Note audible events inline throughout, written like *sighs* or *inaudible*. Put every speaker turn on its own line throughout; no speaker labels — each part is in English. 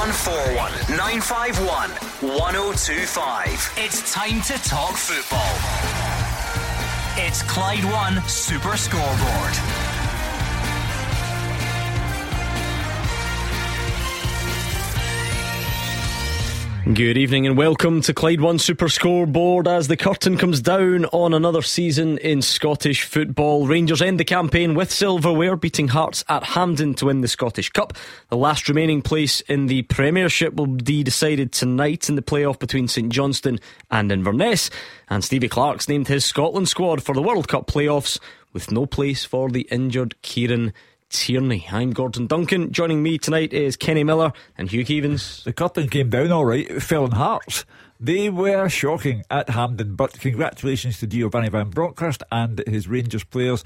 0141 951 1025. It's time to talk football. It's Clyde One Super Scoreboard.
Good evening and welcome to Clyde One Super Scoreboard as the curtain comes down on another season in Scottish football. Rangers end the campaign with silverware, beating Hearts at Hampden to win the Scottish Cup. The last remaining place in the Premiership will be decided tonight in the playoff between St Johnstone and Inverness. And Stevie Clarke's named his Scotland squad for the World Cup playoffs with no place for the injured Kieran Tierney. I'm Gordon Duncan. Joining me tonight is Kenny Miller and Hugh Keevins.
The curtain came down all right. It fell in Hearts. They were shocking at Hampden, but congratulations to Giovanni Van Bronckhorst and his Rangers players.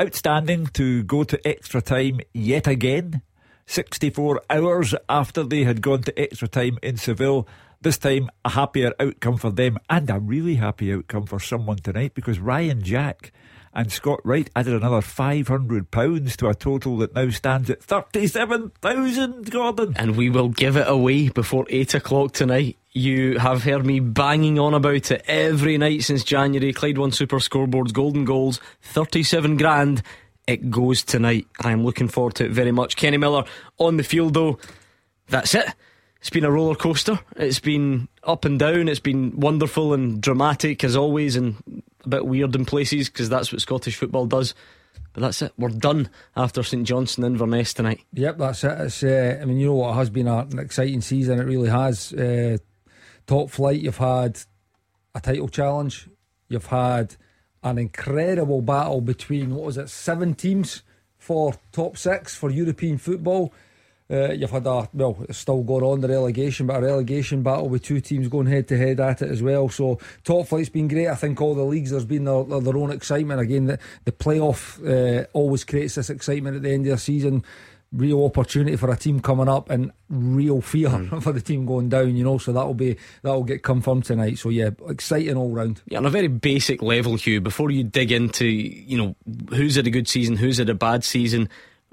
Outstanding to go to extra time yet again. 64 hours after they had gone to extra time in Seville. This time, a happier outcome for them and a really happy outcome for someone tonight because Ryan Jack and Scott Wright added another £500 to a total that now stands at 37,000, Gordon.
And we will give it away before 8 o'clock tonight. You have heard me banging on about it every night since January. Clyde One Super Scoreboard's Golden Goals, 37 grand. It goes tonight. I am looking forward to it very much. Kenny Miller on the field, though. That's it. It's been a roller coaster. It's been up and down. It's been wonderful and dramatic as always, and a bit weird in places because that's what Scottish football does. But that's it. We're done after St Johnstone Inverness tonight.
Yep, that's it. It's, uh, I mean, you know what? It has been an exciting season. It really has. Uh, top flight. You've had a title challenge. You've had an incredible battle between what was it, seven teams for top six for European football. Uh, you've had a well, it's still going on the relegation, but a relegation battle with two teams going head to head at it as well. So top flight's been great. I think all the leagues there's been their, their own excitement. Again, the, the playoff uh, always creates this excitement at the end of the season. Real opportunity for a team coming up and real fear mm. *laughs* for the team going down. You know, so that'll be that'll get confirmed tonight. So yeah, exciting all round.
Yeah, on a very basic level, Hugh. Before you dig into you know who's had a good season, who's had a bad season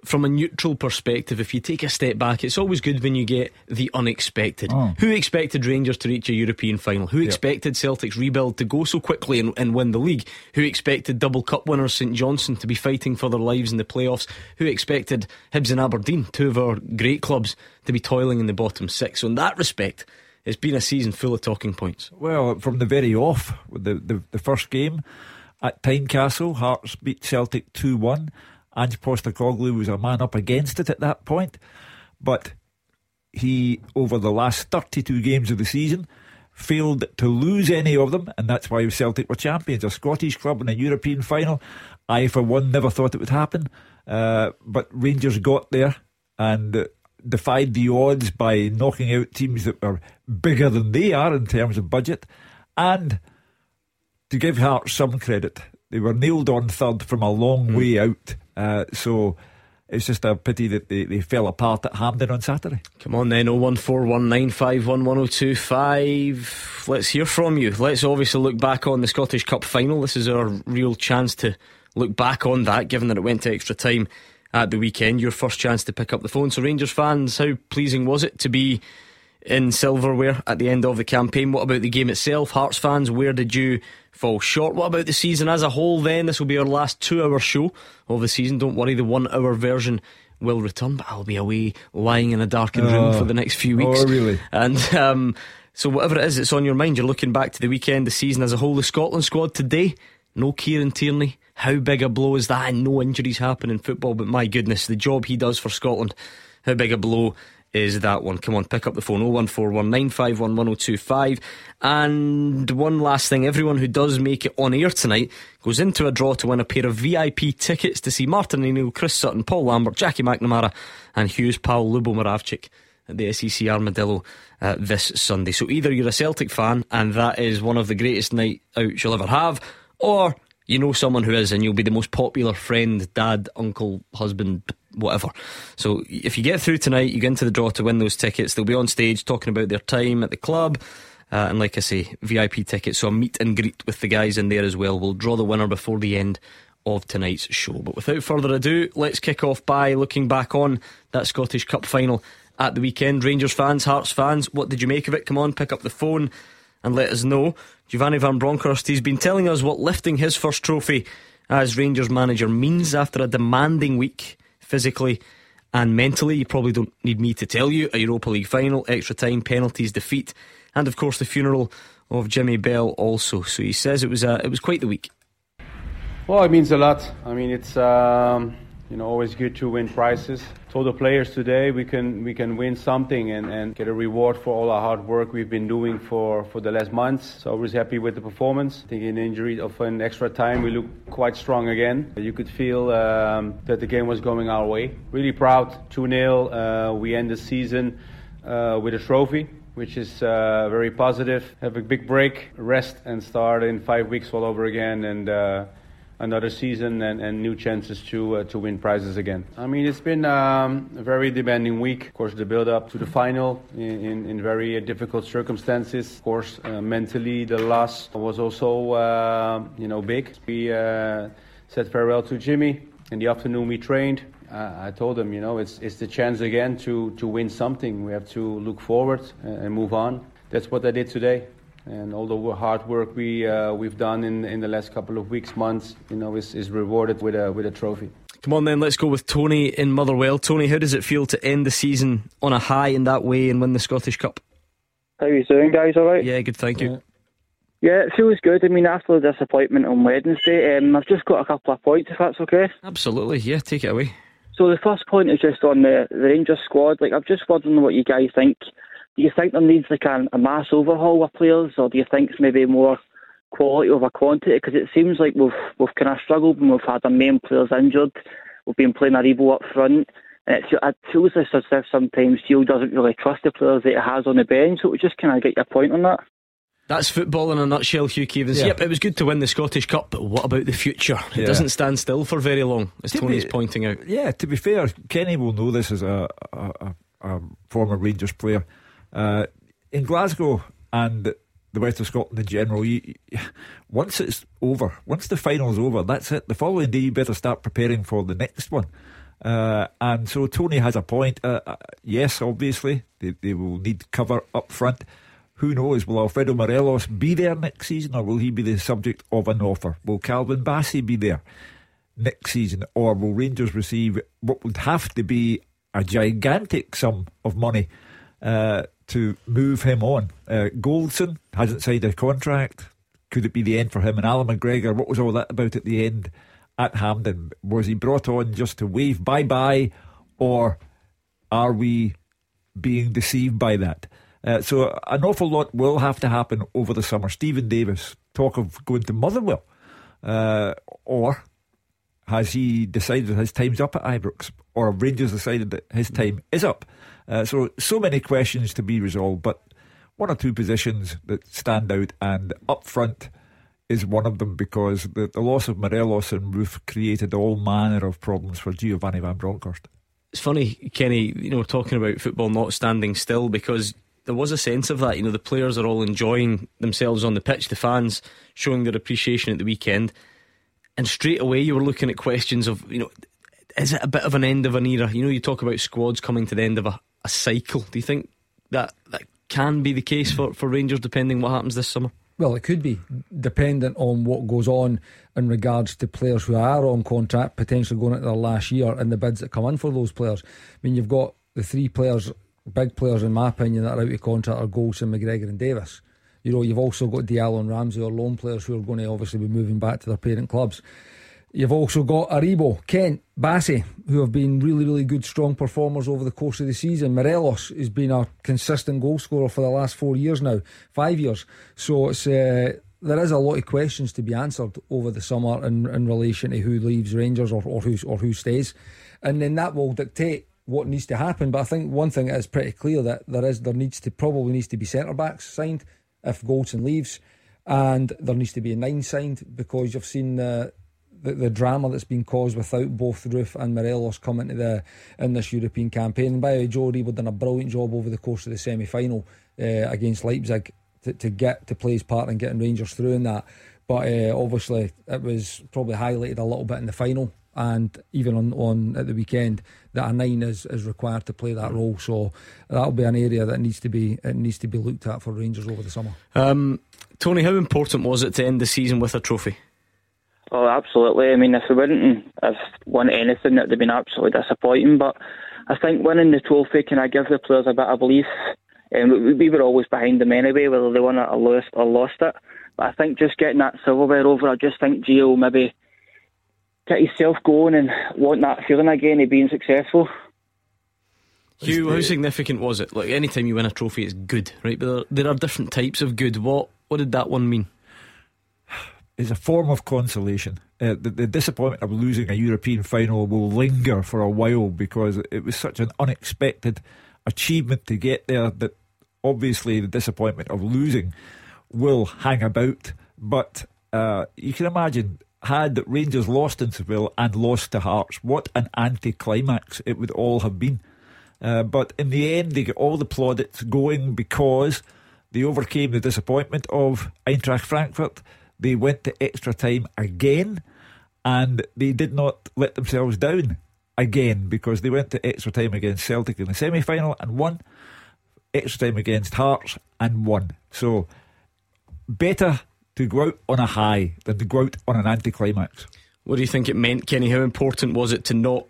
from a neutral perspective, if you take a step back, it's always good when you get the unexpected. Oh. Who expected Rangers to reach a European final? Who yep. expected Celtic's rebuild to go so quickly and, and, win the league? Who expected double cup winners St Johnstone to be fighting for their lives in the playoffs? Who expected Hibs and Aberdeen, two of our great clubs, to be toiling in the bottom six? So, in that respect, it's been a season full of talking points.
Well, from the very off, the, the, the first game at Tynecastle, Hearts beat Celtic 2 1. Ange Postecoglou was a man up against it at that point, but he, over the last 32 games of the season, failed to lose any of them, and that's why Celtic were champions. A Scottish club in a European final. I, for one, never thought it would happen, uh, but Rangers got there and defied the odds by knocking out teams that were bigger than they are in terms of budget. And to give Hearts some credit, they were nailed on third from a long mm. way out uh, so it's just a pity that they, they fell apart at Hampden on Saturday.
Come on then, 01419511025. Let's hear from you. Let's obviously look back on the Scottish Cup final. This is our real chance to look back on that, given that it went to extra time at the weekend. Your first chance to pick up the phone. So, Rangers fans, how pleasing was it to be in silverware at the end of the campaign? What about the game itself? Hearts fans, where did you fall short. What about the season as a whole then? This will be our last two hour show of the season. Don't worry, the one hour version will return, but I'll be away lying in a darkened room oh. for the next few weeks.
Oh, really?
And um, so, whatever it is that's on your mind, you're looking back to the weekend, the season as a whole. The Scotland squad today, no Kieran Tierney. How big a blow is that? And no injuries happen in football, but my goodness, the job he does for Scotland, how big a blow is that one. Come on, pick up the phone 01419511025. And one last thing everyone who does make it on air tonight goes into a draw to win a pair of VIP tickets to see Martin O'Neill, Chris Sutton, Paul Lambert, Jackie McNamara, and Hugh's pal Lubo Moravcik at the SEC Armadillo uh, this Sunday. So either you're a Celtic fan and that is one of the greatest night outs you'll ever have, or you know someone who is and you'll be the most popular friend, dad, uncle, husband, whatever. So if you get through tonight, you get into the draw to win those tickets. They'll be on stage talking about their time at the club. Uh, and like I say, VIP tickets, so a meet and greet with the guys in there as well. We'll draw the winner before the end of tonight's show. But without further ado, let's kick off by looking back on that Scottish Cup final at the weekend. Rangers fans, Hearts fans, what did you make of it? Come on, pick up the phone and let us know. Giovanni Van Bronckhorst, he's been telling us what lifting his first trophy as Rangers manager means after a demanding week physically and mentally. You probably don't need me to tell you. A Europa League final, extra time, penalties, defeat, and of course the funeral of Jimmy Bell also. So he says it was a, it was quite the week.
Well, it means a lot. I mean, it's um, you know always good to win prizes. Told the players today we can we can win something and, and get a reward for all our hard work we've been doing for, for the last months. So I was happy with the performance. I think in injury of an extra time we look quite strong again. You could feel um, that the game was going our way. Really proud. 2-0. Uh, we end the season uh, with a trophy which is uh, very positive. Have a big break, rest, and start in five weeks all over again, and uh, another season and, and new chances to uh, to win prizes again. I mean, it's been um, a very demanding week. Of course, the build up to the final in, in, in very difficult circumstances. Of course, uh, mentally, the loss was also uh, you know big. We uh, said farewell to Jimmy. In the afternoon, we trained. I told him, you know, it's it's the chance again to to win something. We have to look forward and move on. That's what I did today and all the hard work we uh, we've done in in the last couple of weeks, months, you know, is, is rewarded with a with a trophy.
Come on then, let's go with Tony in Motherwell. Tony, how does it feel to end the season on a high in that way and win the Scottish Cup?
How are you doing, guys? All right?
Yeah, good. Thank you.
Yeah, it feels good. I mean, after the disappointment on Wednesday, um, I've just got a couple of points, if that's okay.
Absolutely, yeah. Take it away.
So the first point is just on the, the Rangers squad. Like, I'm just wondering what you guys think do you think there needs like a, a mass overhaul of players, or do you think it's maybe more quality over quantity? Because it seems like we've we've kind of struggled when we've had our main players injured. We've been playing Aribo up front. And it, it feels as if sometimes Steele doesn't really trust the players that he has on the bench. So just kind of get your point on that.
That's football in a nutshell, Hugh Keevins. Yeah. Yep, it was good to win the Scottish Cup, but what about the future? It yeah. doesn't stand still for very long, as to Tony's be, pointing out.
Yeah, to be fair, Kenny will know this as a, a, a former Rangers player. Uh, in Glasgow and the West of Scotland in general, you, once it's over, once the final's over, that's it. The following day, you better start preparing for the next one. Uh, and so Tony has a point. Uh, uh, yes, obviously, they, they will need cover up front. Who knows? Will Alfredo Morelos be there next season or will he be the subject of an offer? Will Calvin Bassey be there next season or will Rangers receive what would have to be a gigantic sum of money uh, to move him on. Uh, Goldson hasn't signed a contract. Could it be the end for him? And Allan McGregor, what was all that about at the end at Hampden? Was he brought on just to wave bye bye, or are we being deceived by that? Uh, so an awful lot will have to happen over the summer. Steven Davis, talk of going to Motherwell, uh, or has he decided his time's up at Ibrox, or Rangers decided that his time is up? Uh, so, so many questions to be resolved, but one or two positions that stand out, and up front is one of them because the, the loss of Morelos and Roofe created all manner of problems for Giovanni Van Bronckhorst.
It's funny, Kenny, you know, talking about football not standing still because there was a sense of that. You know, the players are all enjoying themselves on the pitch, the fans showing their appreciation at the weekend. And straight away, you were looking at questions of, you know, is it a bit of an end of an era? You know, you talk about squads coming to the end of a, a cycle. Do you think that that can be the case for, for Rangers depending what happens this summer?
Well, it could be dependent on what goes on in regards to players who are on contract, potentially going into their last year, and the bids that come in for those players. I mean, you've got the three players, big players in my opinion, that are out of contract are Goldson, McGregor, and Davis. You know, you've also got Diallo and Ramsey or loan players who are going to obviously be moving back to their parent clubs. You've also got Aribo, Kent, Bassey, who have been really, really good, strong performers over the course of the season. Morelos has been a consistent goal scorer for the last four years now, five years. So it's uh, there is a lot of questions to be answered over the summer in, in relation to who leaves Rangers or, or who or who stays, and then that will dictate what needs to happen. But I think one thing is pretty clear that there is there needs to probably needs to be centre backs signed if Goldson leaves, and there needs to be a nine signed because you've seen. Uh, the, the drama that's been caused without both Roofe and Morelos coming to the in this European campaign. And by the way, Joe Aribo done a brilliant job over the course of the semi final uh, against Leipzig to, to get to play his part in getting Rangers through in that. But uh, obviously, it was probably highlighted a little bit in the final and even on, on at the weekend, that a nine is, is required to play that role. So that'll be an area that needs to be it needs to be looked at for Rangers over the summer.
Um, Tony, how important was it to end the season with a trophy?
Oh, absolutely. I mean, if we wouldn't have won anything, it'd have been absolutely disappointing. But I think winning the trophy can I give the players a bit of belief. And um, we were always behind them anyway, whether they won it or lost or lost it. But I think just getting that silverware over, I just think Gio maybe get himself going and want that feeling again of being successful.
Hugh, how significant was it? Like anytime you win a trophy, it's good, right? But there, there are different types of good. What what did that one mean?
It's a form of consolation. Uh, the, the, disappointment of losing a European final will linger for a while because it was such an unexpected achievement to get there that obviously the disappointment of losing will hang about. But uh, you can imagine had Rangers lost in Seville and lost to Hearts, what an anticlimax it would all have been. Uh, but in the end, they got all the plaudits going because they overcame the disappointment of Eintracht Frankfurt. They went to extra time again, and they did not let themselves down again because they went to extra time against Celtic in the semi final and won, extra time against Hearts and won. So, better to go out on a high than to go out on an anticlimax.
What do you think it meant, Kenny? How important was it to not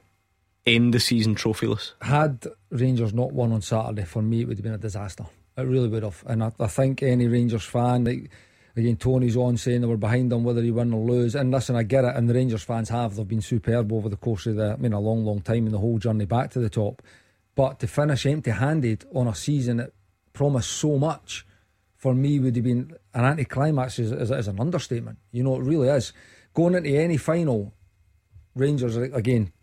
end the season trophyless?
Had Rangers not won on Saturday, for me, it would have been a disaster. It really would have. And I, I think any Rangers fan, like, again, Tony's on saying they were behind them whether he win or lose. And listen, I get it. And the Rangers fans have. They've been superb over the course of the, I mean, a long, long time in the whole journey back to the top. But to finish empty handed on a season that promised so much for me would have been an anticlimax is, is, is an understatement. You know, it really is. Going into any final, Rangers, again,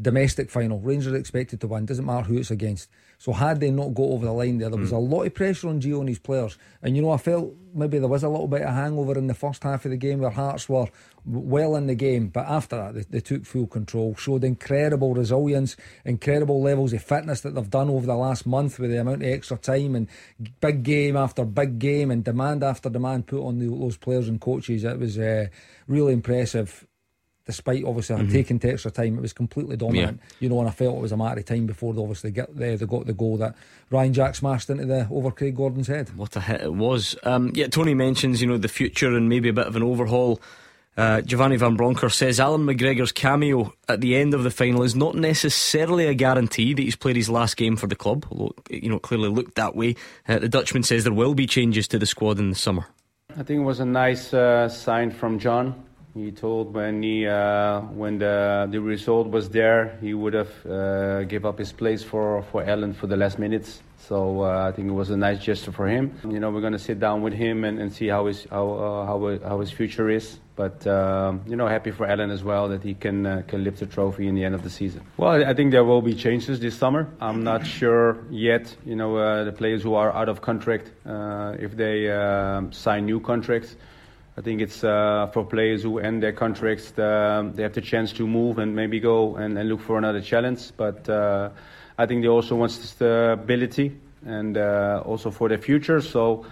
domestic final, Rangers are expected to win. Doesn't matter who it's against. So had they not got over the line there, there was mm. a lot of pressure on Gio and his players. And you know, I felt maybe there was a little bit of hangover in the first half of the game where Hearts were well in the game, but after that they, they took full control, showed incredible resilience, incredible levels of fitness that they've done over the last month with the amount of extra time and big game after big game and demand after demand put on the, those players and coaches. It was uh, really impressive despite obviously mm-hmm. taking to extra time, it was completely dominant. Yeah. You know, and I felt it was a matter of time before they obviously get there. They got the goal that Ryan Jack smashed into the over Craig Gordon's head.
What a hit it was! Um, yeah, Tony mentions you know the future and maybe a bit of an overhaul. Uh, Giovanni Van Bronckhorst says Allan McGregor's cameo at the end of the final is not necessarily a guarantee that he's played his last game for the club, although you know clearly looked that way. Uh, the Dutchman says there will be changes to the squad in the summer.
I think it was a nice uh, sign from Jon he told when he uh, when the the result was there, he would have uh, give up his place for for Allan for the last minutes. So uh, I think it was a nice gesture for him. You know, we're going to sit down with him and, and see how his how uh, how how his future is. But um, you know, happy for Allan as well that he can uh, can lift the trophy in the end of the season. Well, I think there will be changes this summer. I'm not sure yet. You know, uh, the players who are out of contract, if they um, sign new contracts. I think it's uh, for players who end their contracts, they have the chance to move and maybe go and, and look for another challenge. But uh, I think they also want stability and uh, also for their future. So,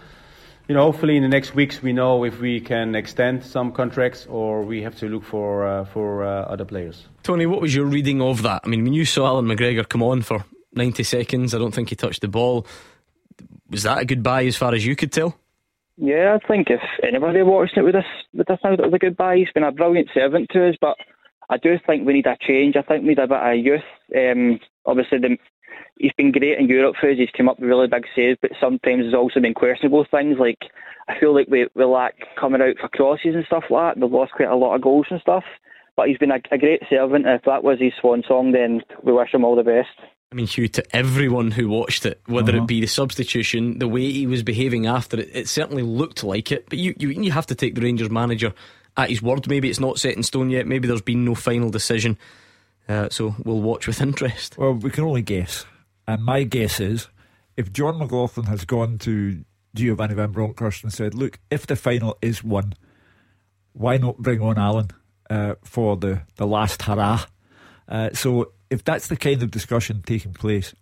you know, hopefully in the next weeks we know if we can extend some contracts or we have to look for uh, for uh, other players.
Tony, what was your reading of that? I mean, when you saw Allan McGregor come on for 90 seconds, I don't think he touched the ball. Was that a goodbye as far as you could tell?
Yeah, I think if anybody watched it with us with us now, it was a good buy. He's been a brilliant servant to us, but I do think we need a change. I think we need a bit of youth. Um, obviously, the, he's been great in Europe for us. He's come up with really big saves, but sometimes there's also been questionable things. Like I feel like we, we lack coming out for crosses and stuff like that. We've lost quite a lot of goals and stuff. But he's been a, a great servant. If that was his swan song, then we wish him all the best.
I mean, Hugh, to everyone who watched it, whether uh-huh. it be the substitution, the way he was behaving after it, it certainly looked like it. But you, you, you have to take the Rangers manager at his word. Maybe it's not set in stone yet. Maybe there's been no final decision. Uh, so we'll watch with *laughs* interest.
Well, we can only guess. And my guess is if Jon McLaughlin has gone to Giovanni Van Bronckhorst and said, look, if the final is won, why not bring on Allan uh, for the, the last hurrah? Uh, so if that's the kind of discussion taking place,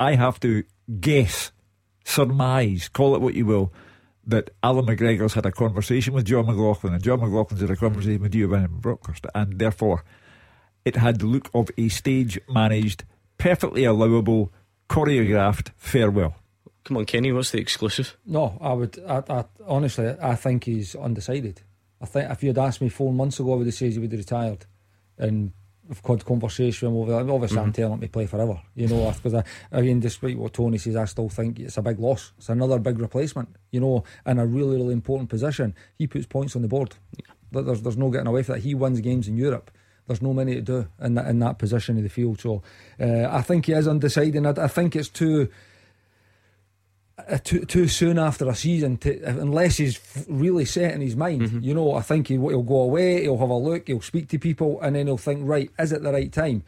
I have to guess, surmise, call it what you will, that Allan McGregor's had a conversation with Jon McLaughlin and Jon McLaughlin's had a conversation with Gio, Van Bronckhorst, and therefore it had the look of a stage managed, perfectly allowable, choreographed farewell.
Come on, Kenny, what's the exclusive?
No, I would. I, I, honestly, I think he's undecided. I think if you'd asked me four months ago, I would have said he would have retired. And had conversation over that. Obviously, mm-hmm. I'm telling him to play forever, you know, because I, again, despite what Tony says, I still think it's a big loss. It's another big replacement, you know, in a really, really important position. He puts points on the board. Yeah. There's, there's no getting away from that. He wins games in Europe. There's no many to do in that, in that position of the field. So uh, I think he is undecided. I, I think it's too uh, too, too soon after a season, to, unless he's really set in his mind. Mm-hmm. You know, I think he, he'll go away, he'll have a look, he'll speak to people, and then he'll think, right, is it the right time?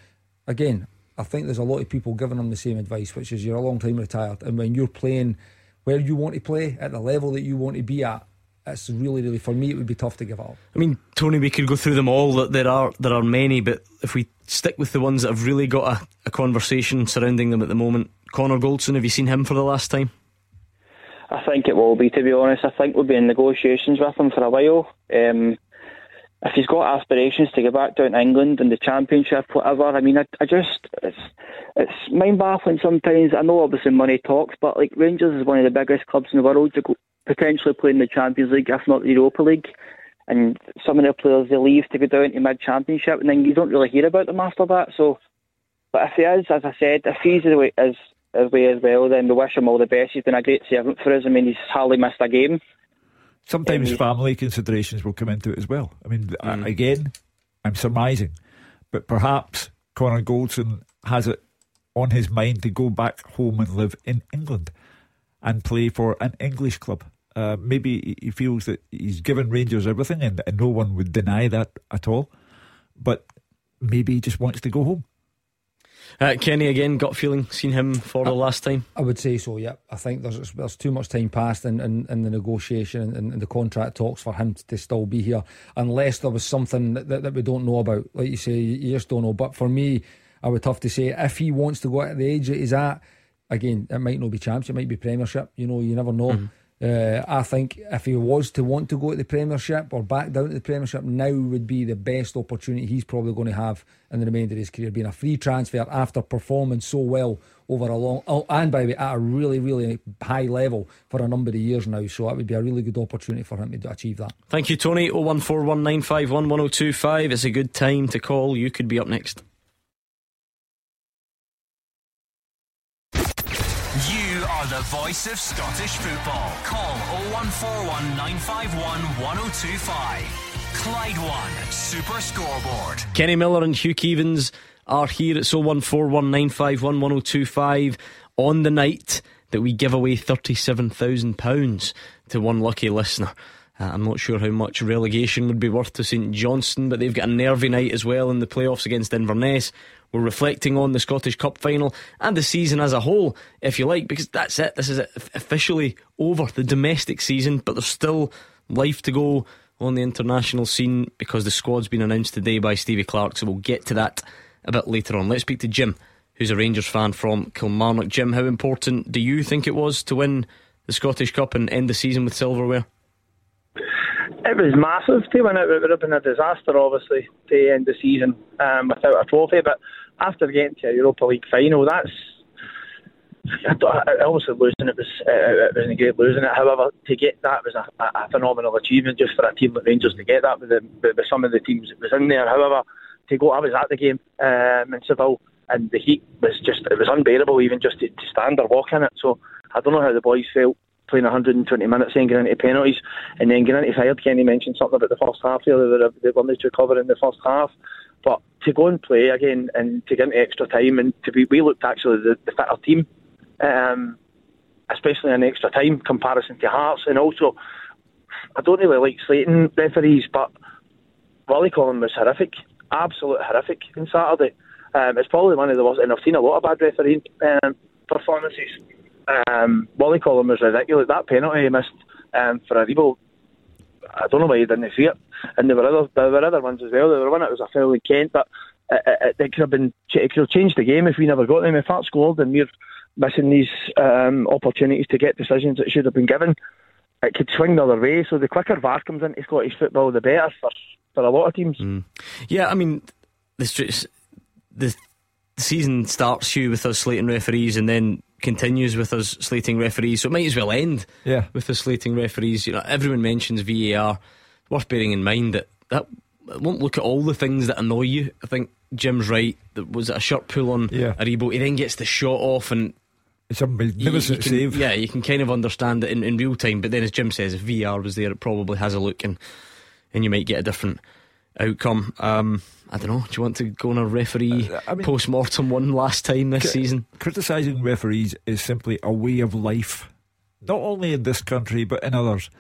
Again, I think there's a lot of people giving him the same advice, which is you're a long time retired, and when you're playing where you want to play at the level that you want to be at, it's really, really for me, it would be tough to give up.
I mean, Tony, we could go through them all. That there are there are many, but if we stick with the ones that have really got a, a conversation surrounding them at the moment, Connor Goldson, have you seen him for the last time?
I think it will be, to be honest. I think we'll be in negotiations with him for a while. Um, if he's got aspirations to get back down to England and the Championship, whatever, I mean, I, I just it's it's mind baffling sometimes. I know obviously money talks, but like Rangers is one of the biggest clubs in the world to go, potentially play in the Champions League, if not the Europa League. And some of their players they leave to go down to mid Championship, and then you don't really hear about them after that. So, but if he is, as I said, if he's the is as well, then we wish him all the best. He's been a great servant for us. I mean, he's hardly missed a game.
Sometimes um, family considerations will come into it as well. I mean, mm. again, I'm surmising, but perhaps Connor Goldson has it on his mind to go back home and live in England and play for an English club. Uh, maybe he feels that he's given Rangers everything, and, and no one would deny that at all. But maybe he just wants to go home.
Uh, Kenny again, got feeling seen him for the last time.
I would say so. Yeah, I think there's there's too much time passed in, in, in the negotiation and, and, the contract talks for him to still be here, unless there was something that, that, that, we don't know about. Like you say, you just don't know. But for me, I would have to say if he wants to go at the age that he's at, again, it might not be champs, it might be Premiership. You know, you never know. Mm-hmm. Uh, I think if he was to want to go to the Premiership or back down to the Premiership, now would be the best opportunity he's probably going to have in the remainder of his career, being a free transfer after performing so well over a long oh, and by the way at a really really high level for a number of years now. So that would be a really good opportunity for him to achieve that.
Thank you, Tony. Oh one four one nine five one one zero oh two five. It's a good time to call. You could be up next.
The voice of Scottish football. Call 0141 951 1025. Clyde One Super Scoreboard.
Kenny Miller and Hugh Keevins are here at 0141 951 1025 on the night that we give away £37,000 to one lucky listener. Uh, I'm not sure how much relegation would be worth to St Johnstone, but they've got a nervy night as well in the playoffs against Inverness. We're reflecting on the Scottish Cup final and the season as a whole, if you like, because that's it. This is officially over the domestic season, but there's still life to go on the international scene because the squad's been announced today by Stevie Clarke. so we'll get to that a bit later on. Let's speak to Jim, who's a Rangers fan from Kilmarnock. Jim, how important do you think it was to win the Scottish Cup and end the season with silverware?
It was massive to win it. It would have been a disaster, obviously, to end the season um, without a trophy. But after getting to a Europa League final, that's obviously losing it was uh, it was a great losing it. However, to get that was a, a, phenomenal achievement just for a team like Rangers to get that with, the, with some of the teams that was in there. However, to go, I was at the game um, in Seville, and the heat was just it was unbearable even just to, to stand or walk in it. So I don't know how the boys felt playing 120 minutes and getting into penalties and then getting into fired. Kenny mentioned something about the first half here, they were, they were to cover in the first half. But to go and play again and to get into extra time and to be, we looked actually the, the fitter team, um, especially in extra time comparison to Hearts. And also, I don't really like slating referees, but Willie Collum was horrific, absolute horrific on Saturday. Um, it's probably one of the worst, and I've seen a lot of bad refereeing um, performances. Um, Willie Collum was ridiculous. That penalty he missed um, for Aribo I don't know why you didn't see it. And there were other there were other ones as well. There were one that was a foul in Kent, but it, it, it could have been it could have changed the game if we never got them. If that scored and we're missing these um, opportunities to get decisions that should have been given, it could swing the other way. So the quicker VAR comes into Scottish football, the better for for a lot of teams. Mm.
Yeah, I mean the the season starts Hugh with us slating referees and then continues with us slating referees. So it might as well end
Yeah.
with us slating referees. You know, everyone mentions VAR. Worth bearing in mind that that won't look at all the things that annoy you. I think Jim's right. That was it a shirt pull on
Yeah.
Aribo. He then gets the shot off and
It's a
you- you
magnificent
can-
save.
Yeah, you can kind of understand it in, in real time. But then, as Jim says, if VR was there, it probably has a look and and you might get a different outcome. Um, I don't know. Do you want to go on a referee
Uh, I mean-
post mortem one last time this
Ca-
season?
Criticising referees is simply a way of life, not only in this country but in others.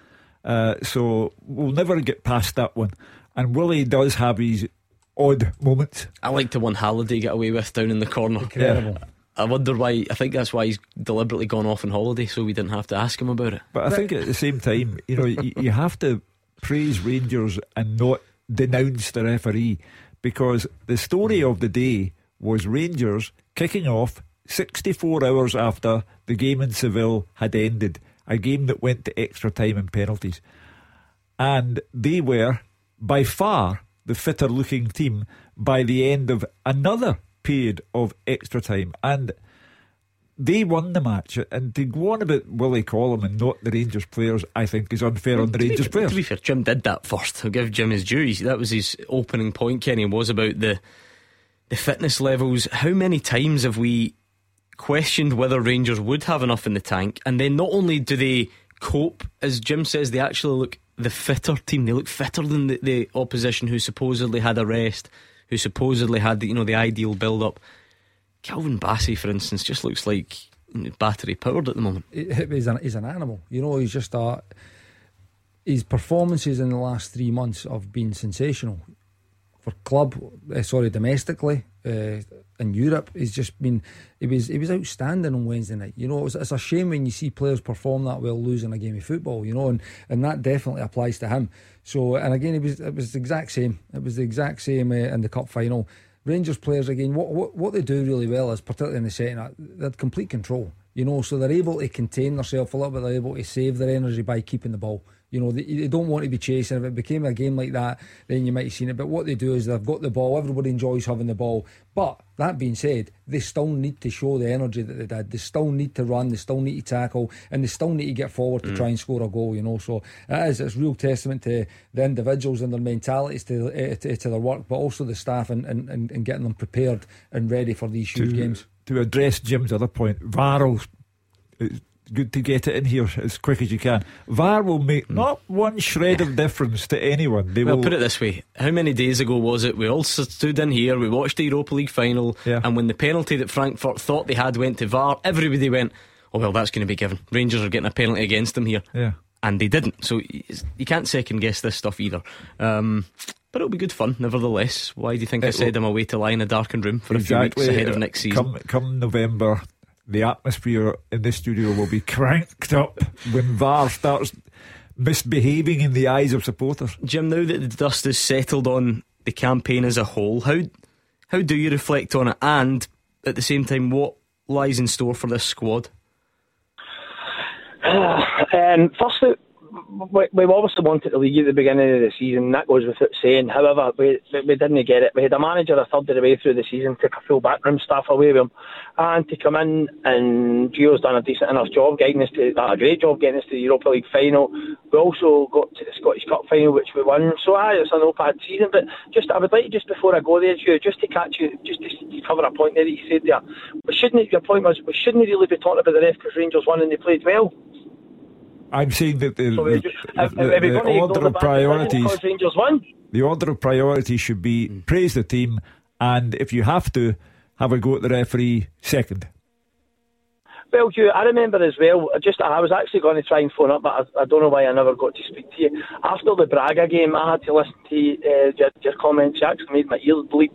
Uh, so we'll never get past that one. And Willie does have his odd moments.
I like the one Halliday get away with down in the corner.
Incredible.
I wonder why. I think that's why he's deliberately gone off on holiday, so we didn't have to ask him about it.
But I think at the same time, you know, you, you have to praise Rangers and not denounce the referee because the story hmm. of the day was Rangers kicking off 64 hours after the game in Seville had ended, a game that went to extra time and penalties. And they were by far the fitter looking team by the end of another period of extra time. And they won the match. And to go on about Willie Collum and not the Rangers players, I think is unfair on the
be
Rangers
fair-
players.
To be fair, Jim did that first. I'll give Jim his due. That was his opening point, Kenny, was about the the fitness levels. How many times have we questioned whether Rangers would have enough in the tank? And then not only do they cope, as Jim says, they actually look the fitter team. They look fitter than the, the opposition who supposedly had a rest, who supposedly had the, you know the ideal build up. Calvin Bassey, for instance, just looks like battery powered at the moment.
He's an, he's an animal. You know, he's just a. His performances in the last three months have been sensational. For club, uh, sorry, domestically, uh, in Europe, he's just been. He was he was outstanding on Wednesday night. You know, it's, it's a shame when you see players perform that well losing a game of football. You know, and, and that definitely applies to him. So, and again, it was it was the exact same. It was the exact same uh, in the cup final. Rangers players again, what, what what they do really well is particularly in the second, half, uh, they had complete control. You know, so they're able to contain themselves a little bit. They're able to save their energy by keeping the ball. You know, they, they don't want to be chasing. If it became a game like that, then you might have seen it. But what they do is they've got the ball. Everybody enjoys having the ball. But that being said, they still need to show the energy that they did. They still need to run. They still need to tackle, and they still need to get forward to mm. try and score a goal. You know, so it is. It's real testament to the individuals and their mentalities to eh, to, eh, to their work, but also the staff and, and, and, getting them prepared and ready for these huge
to,
games.
to address Jim's other point, VAR will, it's eh, good to get it in here as quick as you can. VAR will make not one shred of difference to anyone. They
Well,
will
put it this way: How many days ago was it? We all stood in here, we watched the Europa League final,
Yeah.
and when the penalty that Frankfurt thought they had went to VAR, everybody went, "Oh well, that's going to be given." Rangers are getting a penalty against them here,
Yeah.
and they didn't. So you can't second guess this stuff either. Um, but it'll be good fun, nevertheless. Why do you think I said
will-
I'm away to lie in a darkened room for a few weeks ahead of next season?
Come, come November, the atmosphere in this studio will be cranked up when VAR starts misbehaving in the eyes of supporters.
Jim, now that the dust is settled on the campaign as a whole, how how do you reflect on it, and at the same time, what lies in store for this squad? *sighs*
Um, firstly, we, we obviously wanted the league at the beginning of the season. That goes without saying. However, we, we, didn't get it. We had a manager a third of the way through the season, took a full backroom staff away with him, and to come in and Gio's done a decent enough job getting us to uh, a great job getting us to the Europa League final. We also got to the Scottish Cup final, which we won. So aye, it's an bad season. But just I would like just before I go there, Gio, just to catch you, just to cover a point there that you said there. We shouldn't. Your point was we shouldn't really be talking about the ref because Rangers won and they played well.
I'm saying that the,
So
the,
just,
the- the- the
going to ignore
order of priorities,
because Rangers won.
the order of priorities should be mm. praise the team, and if you have to, have a go at the referee second.
Well, Hugh, I remember as well. Just I was actually going to try and phone up, but I, I don't know why I never got to speak to you. After the Braga game, I had to listen to uh, your, your comments. You actually made my ears bleed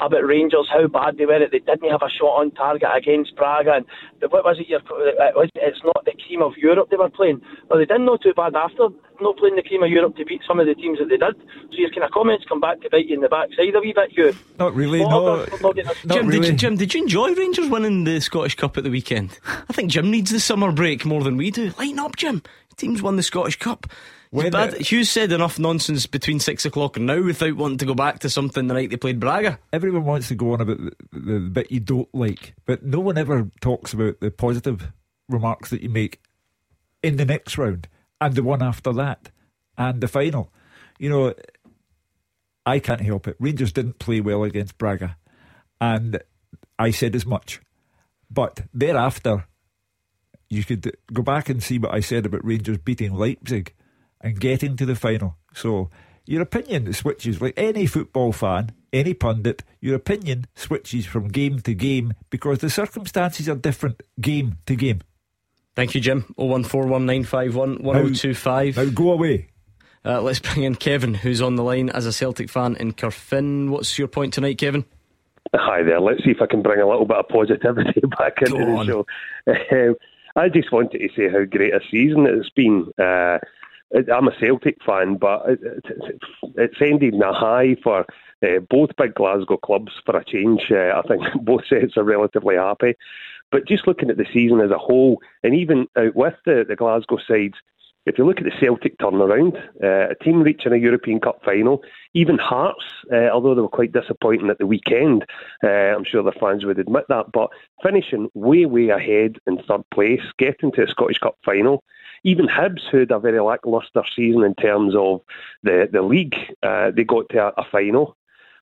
about Rangers, how bad they were. They didn't have a shot on target against Braga, and what was it? Your, it it's not the cream of Europe they were playing. Well, they didn't know too bad after not playing the cream of Europe to beat some of the teams that they did. So your kind of comments come back to bite you in the backside a wee bit, Hugh.
Not really, no.
not getting a-
Not
Jim, did you, Jim, did you enjoy Rangers winning the Scottish Cup at the weekend? I think Jim needs the summer break more than we do. Lighten up, Jim. Your team's won the Scottish Cup.
When
Bad,
the-
Hugh's said enough nonsense between six o'clock and now without wanting to go back to something the night they played Braga.
everyone wants to go on about the, the bit you don't like, but no one ever talks about the positive remarks that you make in the next round and the one after that and the final. You know, I can't help it. Rangers didn't play well against Braga, and I said as much. But thereafter, you could go back and see what I said about Rangers beating Leipzig and getting to the final. So your opinion switches like any football fan, any pundit. Your opinion switches from game to game because the circumstances are different game to game.
Thank you, Jim. 01419511025.
Now go away.
Uh, let's bring in Kevin, who's on the line as a Celtic fan in Carfin. What's your point tonight, Kevin?
Hi there. Let's see if I can bring a little bit of positivity *laughs* back into
Go
the show. Um, I just wanted to say how great a season it's been. Uh, I'm a Celtic fan, but it, it, it's ended in a high for uh, both big Glasgow clubs for a change. Uh, I think *laughs* both sets are relatively happy. But just looking at the season as a whole, and even out with the, the Glasgow sides, if you look at the Celtic turnaround, uh, a team reaching a European Cup final, even Hearts, uh, although they were quite disappointing at the weekend, uh, I'm sure the fans would admit that, but finishing way, way ahead in third place, getting to a Scottish Cup final. Even Hibs, who had a very lacklustre season in terms of the, the league, they got to a, a final.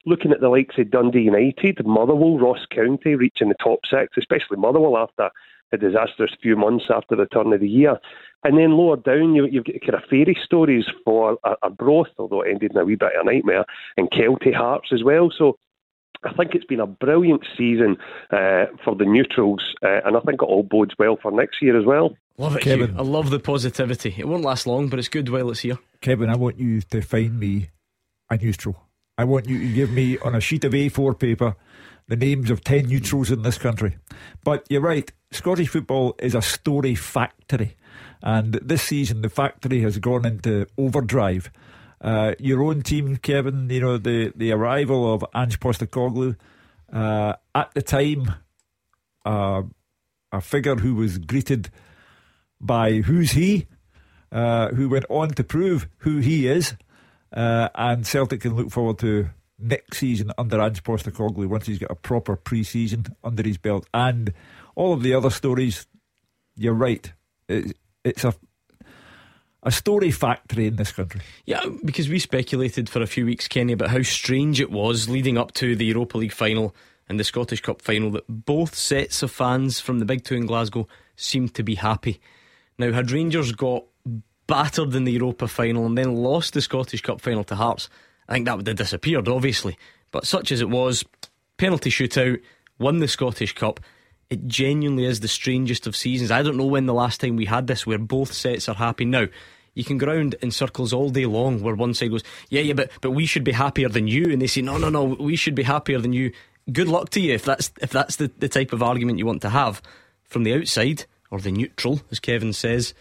Looking at the likes of Dundee United, Motherwell, Ross County reaching the top six, especially Motherwell after a disastrous few months after the turn of the year. And then lower down, you, you've got kind of fairy stories for a, Arbroath, although it ended in a wee bit of a nightmare, and Kelty Hearts as well. So I think it's been a brilliant season uh, for the neutrals, uh, and I think it all bodes well for next year as well.
Love it,
Kevin.
Hugh. I love the positivity. It won't last long, but it's good while it's here.
Kevin, I want you to find me a neutral. I want you to give me on a sheet of A4 paper the names of 10 neutrals in this country. But you're right, Scottish football is a story factory. And this season, the factory has gone into overdrive. Uh, your own team, Kevin, you know, the, the arrival of Ange Postecoglou, uh, at the time, uh, a figure who was greeted by who's he, uh, who went on to prove who he is. Uh, and Celtic can look forward to next season under Ange Postecoglou once he's got a proper pre-season under his belt. And all of the other stories, you're right. It, it's a a story factory in this country.
Yeah, because we speculated for a few weeks, Kenny, about how strange it was leading up to the Europa League final and the Scottish Cup final that both sets of fans from the Big Two in Glasgow seemed to be happy. Now, had Rangers got battered in the Europa final and then lost the Scottish Cup final to Hearts, I think that would have disappeared, obviously. But such as it was, penalty shootout, won the Scottish Cup. It genuinely is the strangest of seasons. I don't know when the last time we had this where both sets are happy. Now, you can go around in circles all day long where one side goes, Yeah, yeah, but but we should be happier than you and they say, No, no, no, we should be happier than you. Good luck to you if that's if that's the, the type of argument you want to have. From the outside, or the neutral, as Kevin says,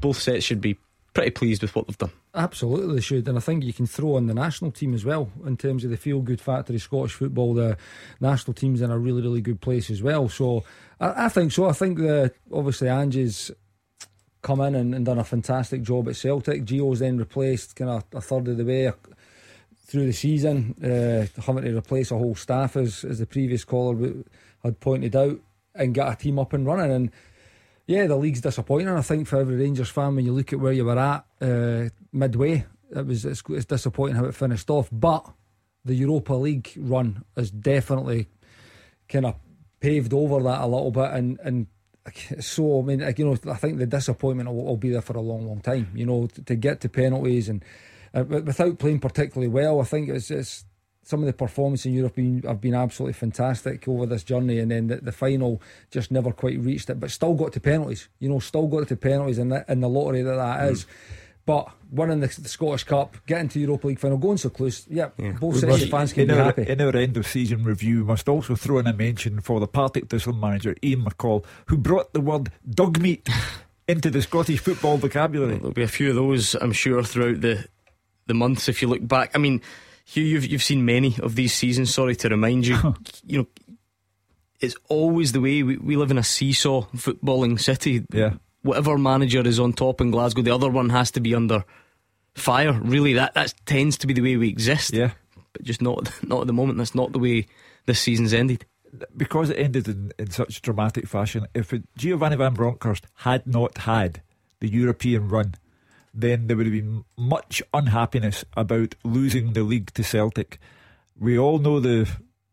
both sets should be pretty pleased with what they've done.
Absolutely, should, and I think you can throw in the national team as well in terms of the feel good factory Scottish football. The national team's in a really, really good place as well. So I, I think so. I think the obviously Ange's come in and, and done a fantastic job at Celtic. Gio's then replaced kind of a third of the way through the season, uh, having to replace a whole staff as as the previous caller had pointed out, and get a team up and running and. Yeah, the league's disappointing. I think for every Rangers fan, when you look at where you were at uh, midway, it was it's, it's disappointing how it finished off. But the Europa League run has definitely kind of paved over that a little bit, and and so I mean, you know, I think the disappointment will, will be there for a long, long time. You know, to, to get to penalties and uh, without playing particularly well, I think it's it's some of the performances in Europe have been, have been absolutely fantastic over this journey, and then the, the final just never quite reached it, but still got to penalties. You know, still got to penalties in the, in the lottery that that is. Mm. But winning the, the Scottish Cup, getting to Europa League final, going so close, yeah, both
We
sets
must-
of fans can
in
be
our,
happy.
In our end of season review, we must also throw in a mention for the Partick Thistle manager, Ian McCall, who brought the word dog meat *laughs* into the Scottish football vocabulary.
There'll be a few of those, I'm sure, throughout the the months. If you look back, I mean, Hugh, you've you've seen many of these seasons. Sorry to remind you, *laughs* you know, it's always the way we, we live in a seesaw footballing city.
Yeah.
whatever manager is on top in Glasgow, the other one has to be under fire. Really, that that tends to be the way we exist.
Yeah,
but just not *laughs* not at the moment. That's not the way this season's ended.
Because it ended in, in such dramatic fashion. If it, Giovanni Van Bronckhorst had not had the European run, then there would have been much unhappiness about losing the league to Celtic. We all know the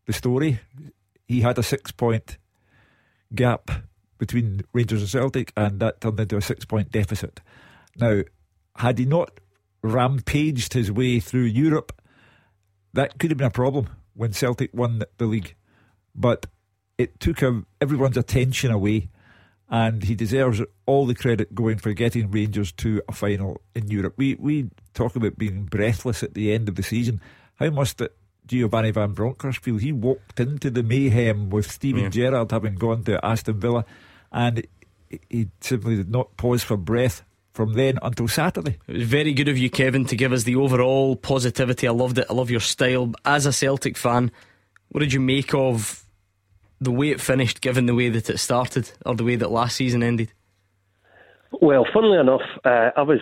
the story. He had a six point gap between Rangers and Celtic, and that turned into a six point deficit. Now, had he not rampaged his way through Europe, that could have been a problem when Celtic won the league. But it took everyone's attention away, and he deserves all the credit going for getting Rangers to a final in Europe. We we talk about being breathless at the end of the season. How must it Giovanni Van Bronckhorst feel? He walked into the mayhem with Steven yeah. Gerrard having gone to Aston Villa, and he simply did not pause for breath from then until Saturday.
It was very good of you, Kevin, to give us the overall positivity. I loved it. I love your style. As a Celtic fan, what did you make of the way it finished, given the way that it started, or the way that last season ended?
Well, funnily enough, uh, I was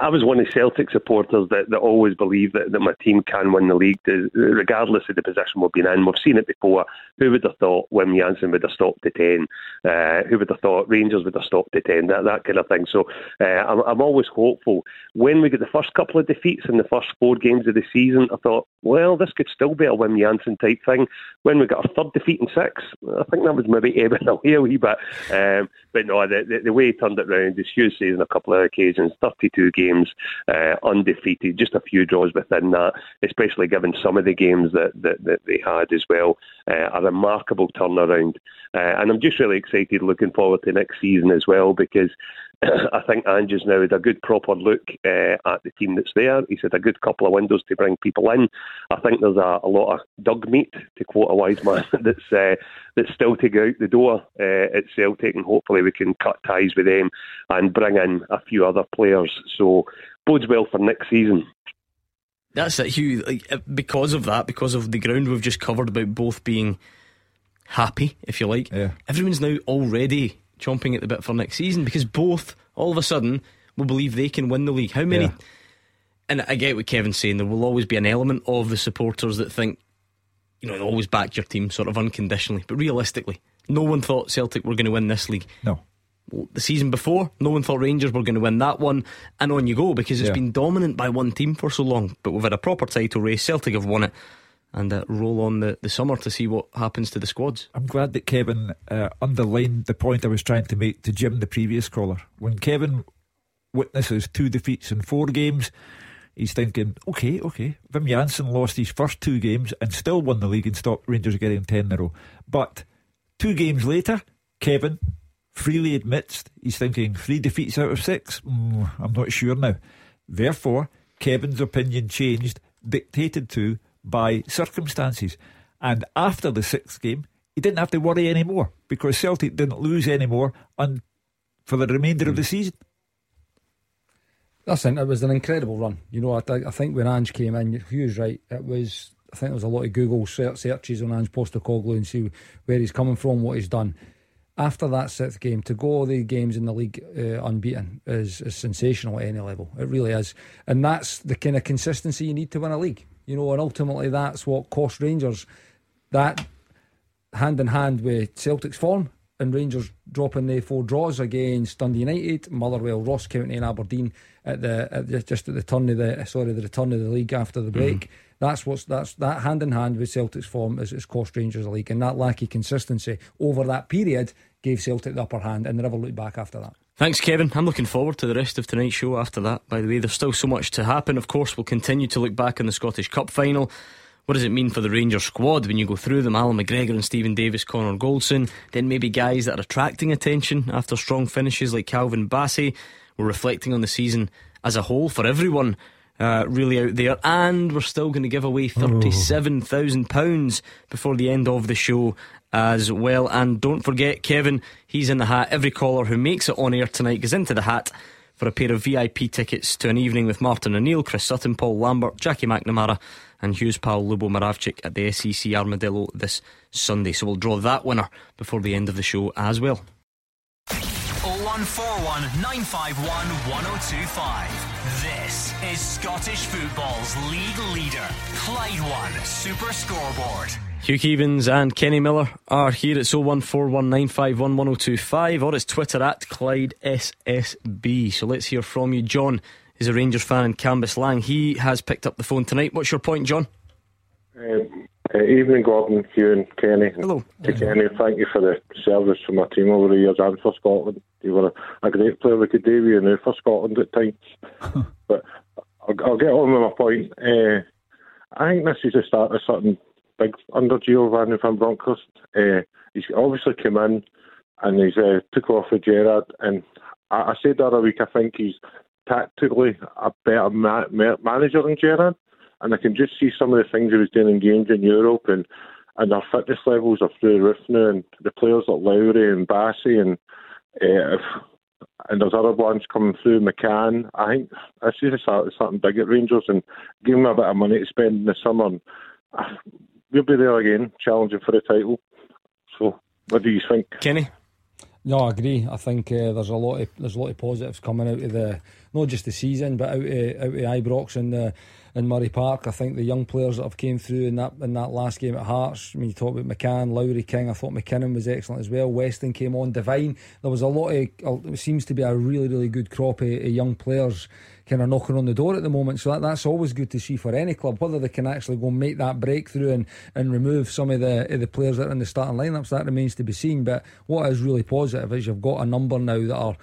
I was one of the Celtic supporters that, that always believed that, that my team can win the league, regardless of the position we've been in. We've seen it before. Who would have thought Wim Jansen would have stopped at 10? Uh, who would have thought Rangers would have stopped at 10? That, that kind of thing. So uh, I'm, I'm always hopeful. When we get the first couple of defeats in the first four games of the season, I thought, well, this could still be a Wim Jansen type thing. When we got our third defeat in six, I think that was maybe *laughs* ebbing away a wee bit. Um, but no, the, the, the way he turned it round, as Hugh says on a couple of occasions, 32 games uh, undefeated, just a few draws within that, especially given some of the games that, that, that they had as well. Uh, a remarkable turnaround. Uh, and I'm just really excited looking forward to next season as well because *coughs* I think Ange's now had a good proper look uh, at the team that's there. He's had a good couple of windows to bring people in. I think there's a, a lot of dog meat, to quote a wise man, *laughs* that's uh, that's still to go out the door uh, at Celtic, and hopefully we can cut ties with them and bring in a few other players. So bodes well for next season.
That's it, Hugh. Like, uh, because of that, because of the ground we've just covered about both being happy, if you like,
yeah.
everyone's now already chomping at the bit for next season because both, all of a sudden, will believe they can win the league. How many? Yeah. And I get what Kevin's saying. There will always be an element of the supporters that think, you know, they always back your team sort of unconditionally. But realistically, no one thought Celtic were going to win this league.
No.
Well, the season before, no one thought Rangers were going to win that one, and on you go because it's yeah. been dominant by one team for so long. But we've had a proper title race. Celtic have won it and uh, roll on the, the summer to see what happens to the squads.
I'm glad that Kevin uh, underlined the point I was trying to make to Jim, the previous caller. When Kevin witnesses two defeats in four games, he's thinking, okay, okay, Wim Jansen lost his first two games and still won the league and stopped Rangers getting 10 in a row. But two games later, Kevin freely admits he's thinking three defeats out of six. Mm, I'm not sure now. Therefore, Kevin's opinion changed, dictated to by circumstances. And after the sixth game, he didn't have to worry anymore because Celtic didn't lose anymore on, for the remainder mm. of the season.
Listen, it was an incredible run. You know, I, I think when Ange came in, Hugh's right. It was, I think there was a lot of Google searches on Ange Postecoglou and see where he's coming from, what he's done. After that sixth game, to go all the games in the league uh, unbeaten is, is sensational at any level. It really is. And that's the kind of consistency you need to win a league. You know, and ultimately that's what cost Rangers that hand in hand with Celtic's form and Rangers dropping the four draws against Dundee United, Motherwell, Ross County, and Aberdeen at the, at the, just at the turn of the sorry the return of the league after the break. Mm-hmm. That's what's that's that hand in hand with Celtic's form is, is cost Rangers a league, and that lack of consistency over that period gave Celtic the upper hand, and they never looked back after that.
Thanks, Kevin. I'm looking forward to the rest of tonight's show after that. By the way, there's still so much to happen. Of course, we'll continue to look back on the Scottish Cup final. What does it mean for the Rangers squad when you go through them? Allan McGregor and Steven Davis, Connor Goldson. Then maybe guys that are attracting attention after strong finishes like Calvin Bassey. We're reflecting on the season as a whole for everyone uh, really out there. And we're still going to give away £37,000 before the end of the show as well. And don't forget, Kevin, he's in the hat. Every caller who makes it on air tonight goes into the hat for a pair of VIP tickets to an evening with Martin O'Neill, Chris Sutton, Paul Lambert, Jackie McNamara, and Hugh's pal Lubo Moravcik at the SEC Armadillo this Sunday. So we'll draw that winner before the end of the show as well.
0141 951 1025. This is Scottish football's league leader, Clyde One Super Scoreboard.
Hugh Keevins and Kenny Miller are here at 01419511025 or it's Twitter at Clyde SSB. So let's hear from you. John is a Rangers fan in Cambuslang. He has picked up the phone tonight. What's your point, John?
Um, uh, evening, Gordon, Hugh, and Kenny.
Hello.
To Kenny, thank you for the service for my team over the years and for Scotland. You were a, a great player. We could do with you now for Scotland at times. *laughs* but I'll, I'll, get on with my point. Uh, I think this is the start of something big under Giovanni van Bronckhorst. Uh, he's obviously come in and he's uh, took off with Gerrard. And I, I said the other week, I think he's tactically a better ma- ma- manager than Gerrard. And I can just see some of the things he was doing in games in Europe and and our fitness levels are through the roof now. And the players like Lowry and Bassey and uh, and there's other ones coming through, McCann. I think I see something big at Rangers and give them a bit of money to spend in the summer. And, uh, we'll be there again, challenging for the title. So, what do you think,
Kenny?
No, I agree. I think uh, there's a lot of there's a lot of positives coming out of the not just the season, but out of out of Ibrox and the in Murray Park. I think the young players that have came through in that in that last game at Hearts. I mean, you talk about McCann, Lowry, King. I thought McKinnon was excellent as well. Weston came on, Devine. There was a lot of. It seems to be a really really good crop of, of young players kind of knocking on the door at the moment. So that, that's always good to see for any club, whether they can actually go and make that breakthrough and, and remove some of the of the players that are in the starting lineups. That remains to be seen. But what is really positive is you've got a number now that are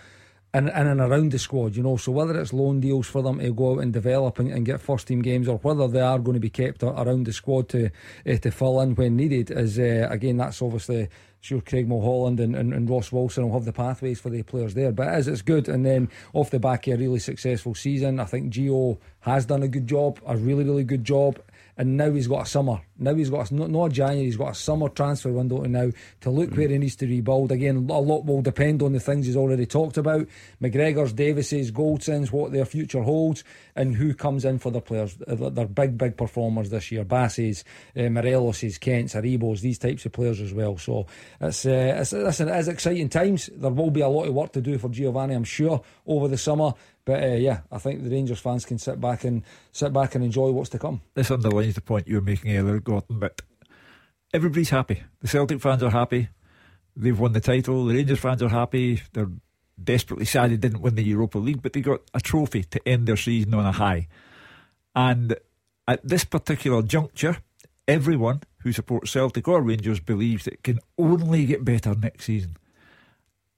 in, in and around the squad, you know. So whether it's loan deals for them to go out and develop and, and get first team games, or whether they are going to be kept around the squad to uh, to fill in when needed, is uh, again that's obviously sure Craig Mulholland and, and, and, Ross Wilson will have the pathways for the players there. But as it's good, and then off the back of a really successful season, I think Gio has done a good job, a really really good job and now he's got a summer. Now he's got a, not, not January, he's got a summer transfer window now to look mm. where he needs to rebuild. Again, a lot will depend on the things he's already talked about McGregor's, Davis's, Goldson's, what their future holds, and who comes in for the players. They're big, big performers this year. Bassey's, uh, Morelos's, Kent's, Aribos, these types of players as well. So it's, uh, it's, listen, it is exciting times. There will be a lot of work to do for Giovanni, I'm sure, over the summer. But uh, yeah, I think the Rangers fans can sit back and sit back and enjoy what's to come.
This underlines the point you were making earlier, Gordon. But everybody's happy. The Celtic fans are happy. They've won the title. The Rangers fans are happy. They're desperately sad they didn't win the Europa League, but they got a trophy to end their season on a high. And at this particular juncture, everyone who supports Celtic or Rangers believes it can only get better next season.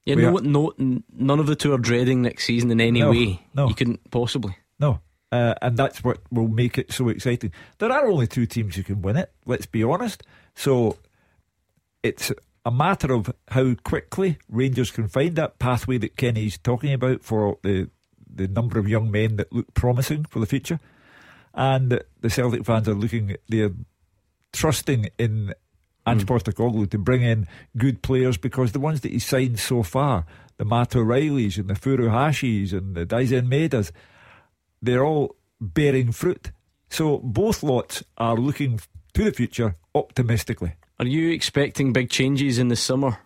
Yeah, no, no, none of the two are dreading next season in any
no,
way.
No,
you couldn't possibly.
No, uh, and that's what will make it so exciting. There are only two teams who can win it. Let's be honest. So it's a matter of how quickly Rangers can find that pathway that Kenny's talking about for the the number of young men that look promising for the future, and the Celtic fans are looking. They're trusting in Ange mm. Postecoglou to bring in good players because the ones that he's signed so far, the Matt O'Reillys and the Furuhashis and the Daizen Maedas, they're all bearing fruit. So both lots are looking to the future optimistically.
Are you expecting big changes in the summer,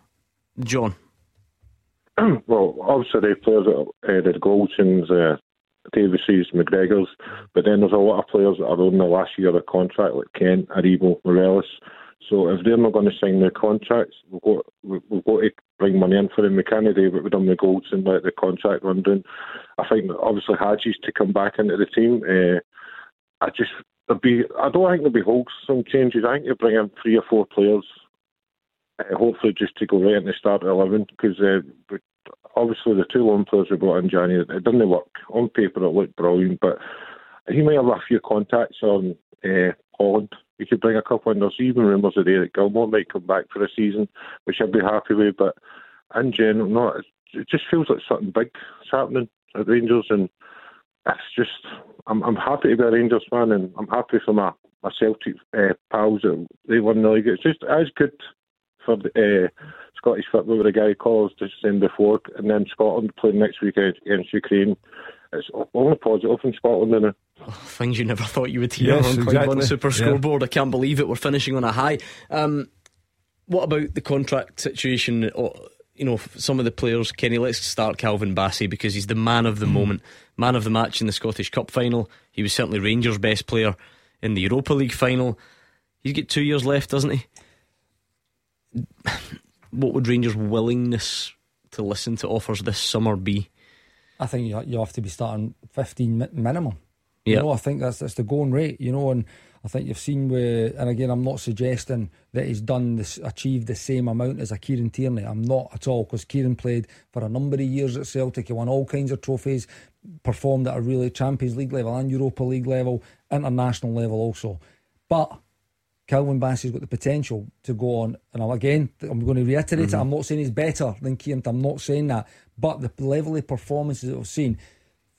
John? *clears throat*
well, obviously the players that uh, the Goldsons, uh, Davises, McGregor's, but then there's a lot of players that are on the last year of contract, like Kent, Aribo, Morelos. So if they're not going to sign their contracts, we've got we've got to bring money in for them. We can't do what we've done with Goldson let the contract run down. I think obviously Hagi's to come back into the team. Uh, I just there'll be I don't think there'll be wholesome changes. I think you bring in three or four players, uh, hopefully just to go right into the start of eleven because uh, obviously the two loan players we brought in January it didn't work on paper. It looked brilliant, but he may have a few contacts on uh, Holland we could bring a couple in. There's even rumours today that Gilmour might come back for a season, which I'd be happy with. But in general, no, it just feels like something big is happening at Rangers, and it's just I'm I'm happy to be a Rangers fan, and I'm happy for my my Celtic uh, pals that they won the league. It's just as good for the, uh, Scottish football with a guy calls just saying before, and then Scotland playing next week against Ukraine. It's only positive in Scotland, isn't it?
Oh, things you never thought you would hear
yes,
on
exactly.
One Super Scoreboard. Yeah. I can't believe it. We're finishing on a high. Um, what about the contract situation? You know, some of the players, Kenny, let's start Calvin Bassey because he's the man of the hmm. moment, man of the match in the Scottish Cup final. He was certainly Rangers' best player in the Europa League final. He's got two years left, doesn't he? *sighs* What would Rangers' willingness to listen to offers this summer be?
I think you, you have to be starting 15 mi- minimum. You
Yeah.
know, I think that's that's the going rate. You know, and I think you've seen where, and again, I'm not suggesting that he's done this, achieved the same amount as a Kieran Tierney. I'm not at all because Kieran played for a number of years at Celtic. He won all kinds of trophies, performed at a really Champions League level and Europa League level, international level also. But Calvin Bassey's got the potential to go on. And I'm, again, I'm going to reiterate it. Mm-hmm. I'm not saying he's better than Kieran. I'm not saying that. But the level of performances that I've seen,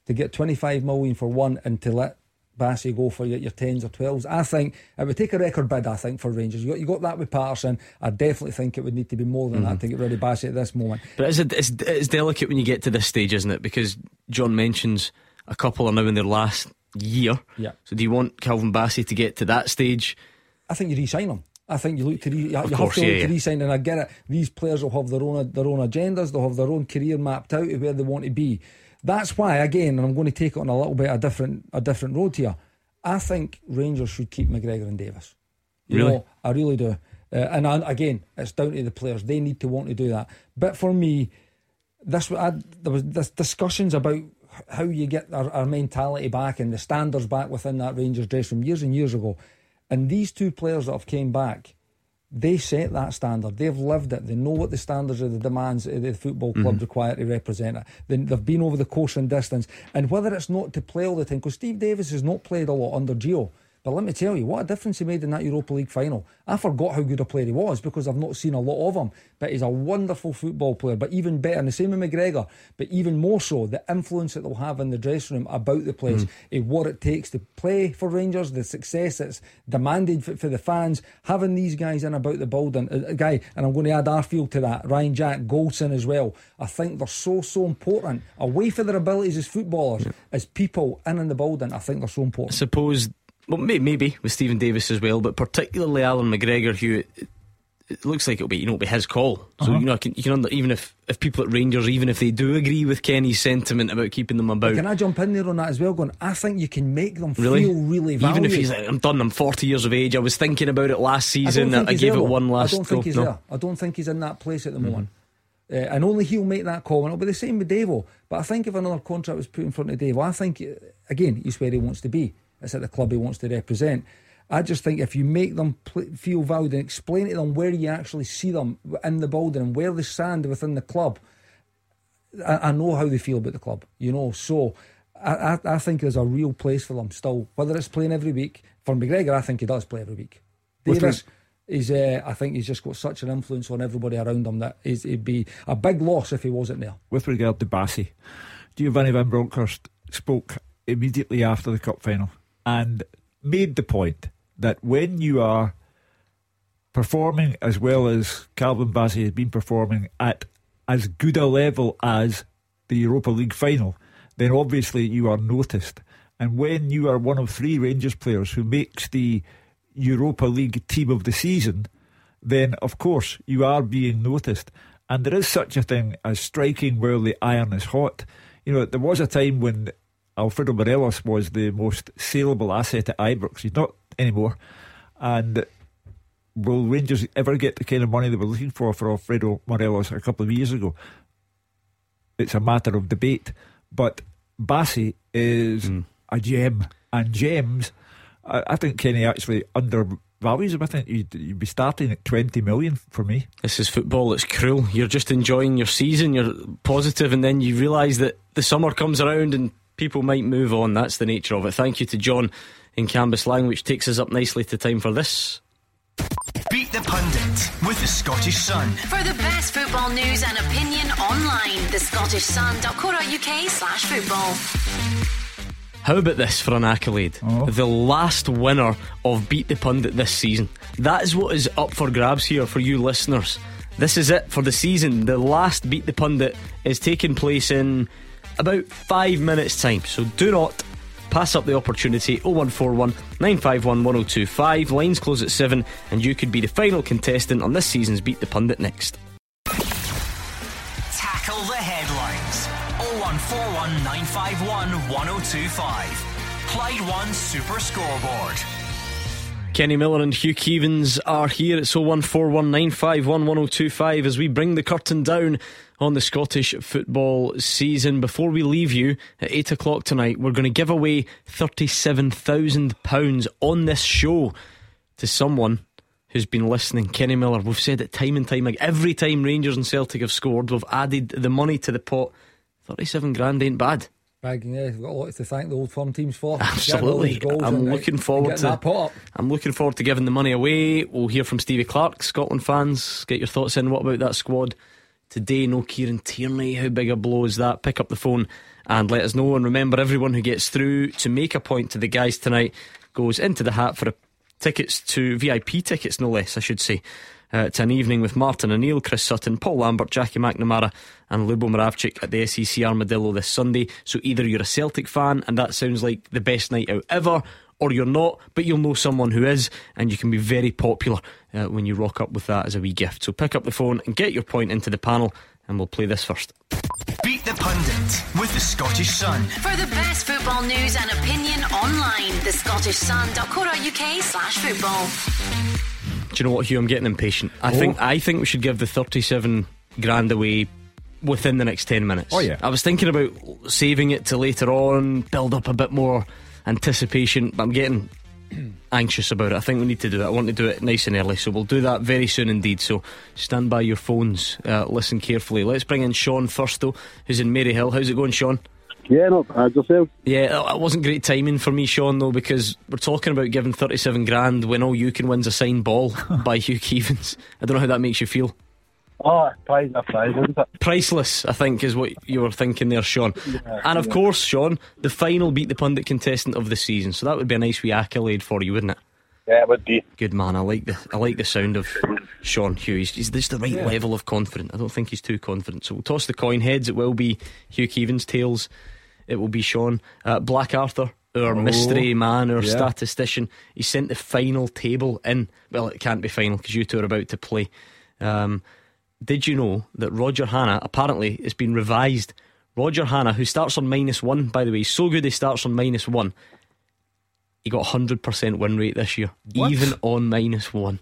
to get 25 million for one and to let Bassey go for your, your 10s or 12s, I think it would take a record bid, I think, for Rangers. You got, you got that with Patterson. I definitely think it would need to be more than that mm-hmm. to get rid of Bassey at this moment.
But it's, it's, it's delicate when you get to this stage, isn't it? Because John mentions a couple are now in their last year.
Yeah.
So do you want Calvin Bassey to get to that stage?
I think you re-sign them. I think you look to re- you have
course,
to look
yeah,
to re-sign, and I get it. These players will have their own their own agendas. They'll have their own career mapped out of where they want to be. That's why, again, and I'm going to take it on a little bit a different a different road here. I think Rangers should keep McGregor and Davis. You
Really?
know, I really do. Uh, and I, again, it's down to the players. They need to want to do that. But for me, this I, there was this discussions about how you get our, our mentality back and the standards back within that Rangers dressing room years and years ago. And these two players that have came back, they set that standard. They've lived it. They know what the standards are, the demands of the football club mm-hmm. require to represent it. They, they've been over the course and distance. And whether it's not to play all the time, because Steve Davis has not played a lot under Gio. But let me tell you, what a difference he made in that Europa League final. I forgot how good a player he was because I've not seen a lot of him. But he's a wonderful football player. But even better, and the same with McGregor, but even more so, the influence that they'll have in the dressing room about the place, mm. eh, what it takes to play for Rangers, the success that's demanded for, for the fans, having these guys in about the building. A, uh, a uh, guy, and I'm going to add Arfield to that, Ryan Jack, Goldson as well. I think they're so, so important. Away for their abilities as footballers, as people in in the building, I think they're so
I
important.
suppose, well, may- maybe with Steven Davis as well, but particularly Alan McGregor, who it, looks like it'll be, you know, it'll be his call. So you know, I can, you can under, even if if people at Rangers, even if they do agree with Kenny's sentiment about keeping them about,
Can I jump in there on that as well? Going, I think you can make them
really,
feel really valued.
even if he's like, I'm done, I'm 40 years of age. I was thinking about it last season. I, I gave
there,
it one last
I don't think
go.
he's
No.
there. I don't think he's in that place at the moment. Uh, and only he'll make that call. And it'll be the same with Davo. But I think if another contract was put in front of Davo, I think, uh, again, he's where he wants to be. It's at the club he wants to represent. I just think if you make them pl- feel valued and explain to them where you actually see them in the building and where they stand within the club, I, I know how they feel about the club, you know. So I, I, I think there's a real place for them still. Whether it's playing every week for McGregor, I think he does play every week. Davis is, uh, I think he's just got such an influence on everybody around him that he's, it'd be a big loss if he wasn't there.
with regard to Bassey, Giovanni Van Bronckhorst spoke immediately after the cup final and made the point that when you are performing as well as Calvin Bassey has been performing at as good a level as the Europa League final, then obviously you are noticed. And when you are one of three Rangers players who makes the Europa League team of the season, then of course you are being noticed. And there is such a thing as striking where the iron is hot. You know, there was a time when Alfredo Morelos was the most saleable asset at Ibrox. He's not anymore. And will Rangers ever get the kind of money they were looking for for Alfredo Morelos a couple of years ago? It's a matter of debate. But Bassey is hmm. a gem. And gems, I, I think Kenny actually undervalues him. I think you'd, you'd be starting at 20 million for me.
This is football, it's cruel. You're just enjoying your season, you're positive, and then you realise that the summer comes around and people might move on. That's the nature of it. Thank you to John in Cambuslang, which takes us up nicely to time for this.
Beat the Pundit with the Scottish Sun.
For the best football news and opinion online, the Scottish thescottishsun.co.uk slash football.
How about this for an accolade? Oh. The last winner of Beat the Pundit this season. That is what is up for grabs here for you listeners. This is it for the season. The last Beat the Pundit is taking place in about five minutes' time. So do not pass up the opportunity. 0141 951 1025. Lines close at 7, and you could be the final contestant on this season's Beat the Pundit next.
tackle 0141 951 1025. Clyde One Super Scoreboard.
Kenny Miller and Hugh Keevins are here. It's 01419511025 as we bring the curtain down on the Scottish football season. Before we leave you at 8 o'clock tonight, we're going to give away £37,000 on this show to someone who's been listening. Kenny Miller, we've said it time and time again. Every time Rangers and Celtic have scored, we've added the money to the pot. 37 grand ain't bad.
Bag, yeah, we've got a lot to thank the old firm teams for.
Absolutely. *laughs*
Getting all those goals
I'm
uh,
looking forward to
that pot up.
I'm looking forward to giving the money away. We'll hear from Stevie Clarke, Scotland fans. Get your thoughts in. What about that squad today? No Kieran Tierney. How big a blow is that? Pick up the phone and let us know. And remember, everyone who gets through to make a point to the guys tonight goes into the hat for tickets to VIP tickets, no less, I should say. Uh, to an evening with Martin O'Neill, Chris Sutton, Paul Lambert, Jackie McNamara, and Lubo Moravcik at the SEC Armadillo this Sunday. So either you're a Celtic fan and that sounds like the best night out ever, or you're not, but you'll know someone who is, and you can be very popular uh, when you rock up with that as a wee gift. So pick up the phone and get your point into the panel, and we'll play this first.
Beat the Pundit with the Scottish Sun.
For the best football news and opinion online, The thescottishsun.co.uk slash football.
Do you know what, Hugh? I'm getting impatient. I think I think we should give the 37 grand away within the next 10 minutes.
Oh, yeah.
I was thinking about saving it to later on, build up a bit more anticipation, but I'm getting *clears throat* anxious about it. I think we need to do it. I want to do it nice and early, so we'll do that very soon indeed. So stand by your phones, uh, listen carefully. Let's bring in Sean first, though, who's in Maryhill. How's it going, Sean?
Yeah, not bad yourself.
Yeah, it wasn't great timing for me, Sean, though, because we're talking about giving 37 grand when all you can win's a signed ball *laughs* by Hugh Keevins. I don't know how that makes you feel.
Oh, prize a prize, isn't it?
Priceless, I think, is what you were thinking there, Sean. and of
yeah.
course, Sean, the final beat the pundit contestant of the season, so that would be a nice wee accolade for you, wouldn't it?
Yeah, it would be.
Good man. I like the I like the sound of Sean Hugh. He's, just the right
Yeah.
level of confident. I don't think he's too confident. So we'll toss the coin heads. It will be Hugh Keevins. Tails. It will be Sean. Uh, Black Arthur, our
Oh,
mystery man, our
yeah.
statistician. He sent the final table in. Well, it can't be final because you two are about to play. Um, did you know that Roger Hanna apparently it's been revised? Roger Hanna, who starts on minus one, by the way, so good he starts on minus one. He got hundred percent win rate this year,
What?
even on minus one.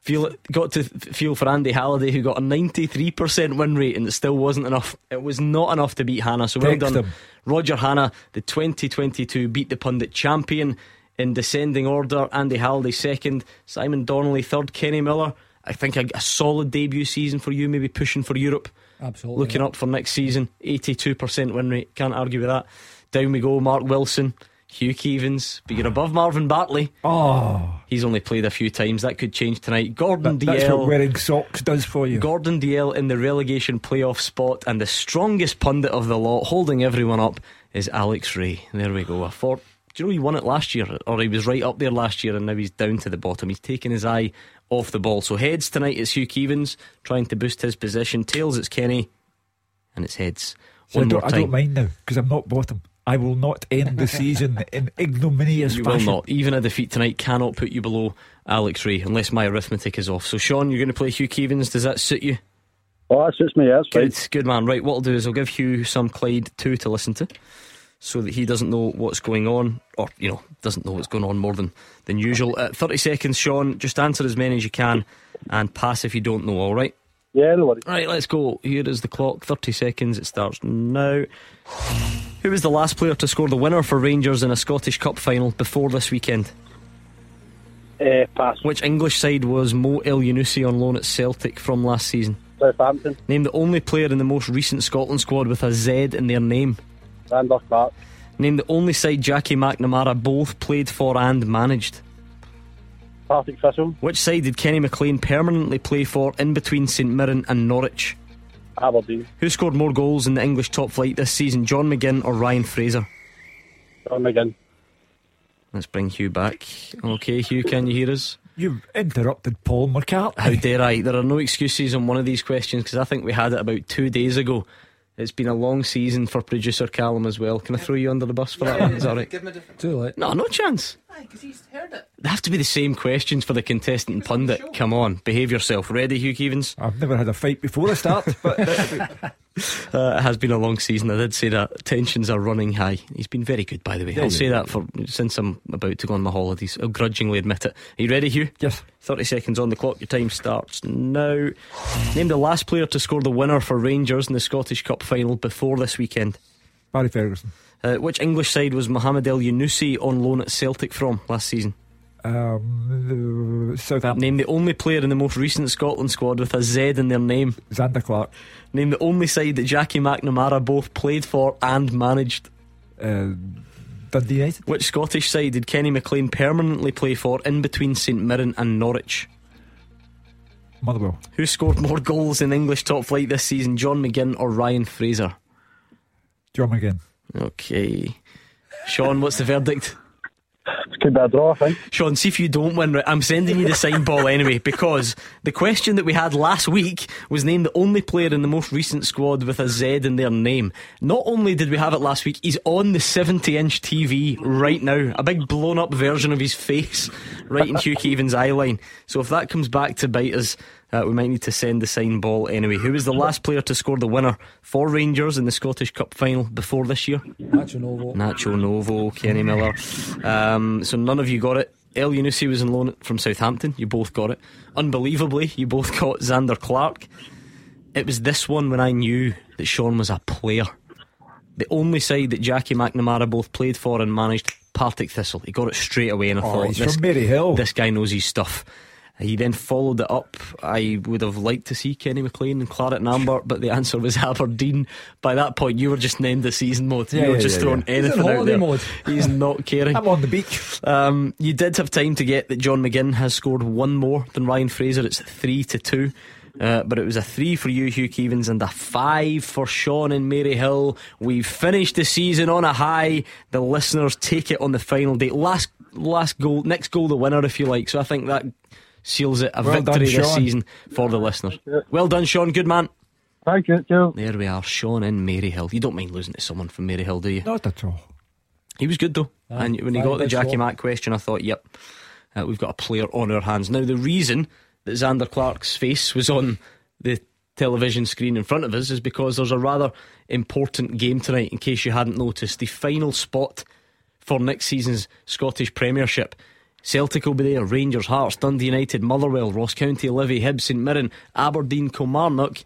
Feel got to feel for Andy Halliday, who got a ninety-three percent win rate, and it still wasn't enough. It was not enough to beat Hannah. So well
Text
done,
him.
Roger Hanna, the 2022 beat the pundit champion in descending order. Andy Halliday second, Simon Donnelly third, Kenny Miller. I think a, a solid debut season for you, maybe pushing for Europe.
Absolutely.
Looking
yeah.
up for next season, 82% win rate. Can't argue with that. Down we go, Mark Wilson, Hugh Keevins, but you're above Marvin Bartley.
Oh,
He's only played a few times. That could change tonight. Gordon
that, that's what
DL.
wearing socks does for you.
Gordon DL in the relegation playoff spot, and the strongest pundit of the lot, holding everyone up, is Alex Rae. There we go. A four. Do you know he won it last year, or he was right up there last year, and now he's down to the bottom. He's taken his eye off the ball. So heads tonight is Hugh Keevins trying to boost his position. Tails it's Kenny, and it's heads.
So I
One more
don't, I don't mind now because I'm not bottom. I will not end the season in ignominious
You will
fashion.
not. Even a defeat tonight cannot put you below Alex Rae, unless my arithmetic is off. So Sean, you're going to play Hugh Keevins. Does that suit you?
Oh, that suits me, yeah, that's fine.
Good, good man. Right, what I'll do is I'll give Hugh some Clyde 2 to listen to so that he doesn't know what's going on, or, you know, doesn't know what's going on more than, than usual. Uh, 30 seconds, Sean. Just answer as many as you can and pass if you don't know, all right?
Yeah, no worries.
Right, let's go. Here is the clock. 30 seconds. It starts now. Who was the last player to score the winner for Rangers in a Scottish Cup final before this weekend?
Uh, pass.
Which English side was Mo Elyounoussi on loan at Celtic from last season?
Southampton.
Name the only player in the most recent Scotland squad with a Z in their name.
Randolph Clark.
Name the only side Jackie McNamara both played for and managed.
Partick Thistle.
Which side did Kenny McLean permanently play for in between St Mirren and Norwich?
Aberdeen.
Who scored more goals in the English top flight this season, John McGinn or Ryan Fraser?
John McGinn.
Let's bring Hugh back. Okay, Hugh, can you hear us?
You've interrupted Paul McCartney.
How dare I? There are no excuses on one of these questions because I think we had it about two days ago. It's been a long season for producer Callum as well. Can I throw you under the bus for that one? Is that right?
Too late.
No, no chance.
Because he's heard it.
They have to be the same questions for the contestant and pundit. Come on, behave yourself. Ready, Hugh Keevins?
I've never had a fight before the start, but *laughs* *laughs*
Uh, it has been a long season. I did say that tensions are running high. He's been very good, by the way.
Yeah,
I'll
yeah,
say
yeah.
that for since I'm about to go on my holidays. I'll grudgingly admit it. Are you ready, Hugh?
Yes.
30 seconds on the clock. Your time starts now. Name the last player to score the winner for Rangers in the Scottish Cup final before this weekend.
Barry Ferguson.
Uh, which English side was Mohamed Elyounoussi on loan at Celtic from last season?
Um, Southampton.
Name the only player in the most recent Scotland squad with a Z in their name.
Zander Clark.
Name the only side that Jackie McNamara both played for and managed.
Uh, Dundee United.
Which Scottish side did Kenny McLean permanently play for in between St Mirren and Norwich?
Motherwell.
Who scored more goals in English top flight this season, John McGinn or Ryan Fraser?
John McGinn.
Okay. Sean, what's the verdict?
It's could be a draw, I think.
Sean, see if you don't win, right? I'm sending you the sign ball anyway because the question that we had last week was named the only player in the most recent squad with a Z in their name. Not only did we have it last week, he's on the 70 inch TV right now. A big blown up version of his face right in Hugh Keevins's eye line. So if that comes back to bite us, uh, we might need to send the sign ball anyway. Who was the last player to score the winner for Rangers in the Scottish Cup final before this year?
Nacho Novo.
Nacho Novo, Kenny Miller. Um, so none of you got it. Elyounoussi was in loan from Southampton. You both got it. Unbelievably, you both *laughs* got Zander Clark. It was this one when I knew that Sean was a player. The only side that Jackie McNamara both played for and managed, Partick Thistle. He got it straight away, and I
Oh,
thought
he's
this,
from Maryhill.
this guy knows his stuff. He then followed it up. I would have liked to see Kenny McLean and Claret and Amber, but the answer was *laughs* Aberdeen. By that point, you were just named the season mode.
Yeah,
you were
yeah,
just
yeah,
throwing
yeah.
He's in
anything out there.
mode. *laughs*
He's not caring.
I'm on the beach.
Um, you did have time to get that John McGinn has scored one more than Ryan Fraser. It's three to two. Uh, but it was a three for you, Hugh Keevins, and a five for Sean and Maryhill. We've finished the season on a high. The listeners take it on the final day. Last, last goal, next goal, the winner, if you like. So I think that seals it a
Well done,
victory this season for the listeners. Well done, Sean. Good man.
Thank you, Joe.
There we are, Sean and Maryhill. You don't mind losing to someone from Maryhill, do you?
Not at all.
He was good though.
Aye,
and when he got the Jackie. Mack question, I thought, yep, uh, we've got a player on our hands. Now, the reason that Zander Clark's face was on the television screen in front of us is because there's a rather important game tonight, in case you hadn't noticed. The final spot for next season's Scottish Premiership. Celtic will be there, Rangers, Hearts, Dundee United, Motherwell, Ross County, Livy, Hibs, St Mirren, Aberdeen, Kilmarnock,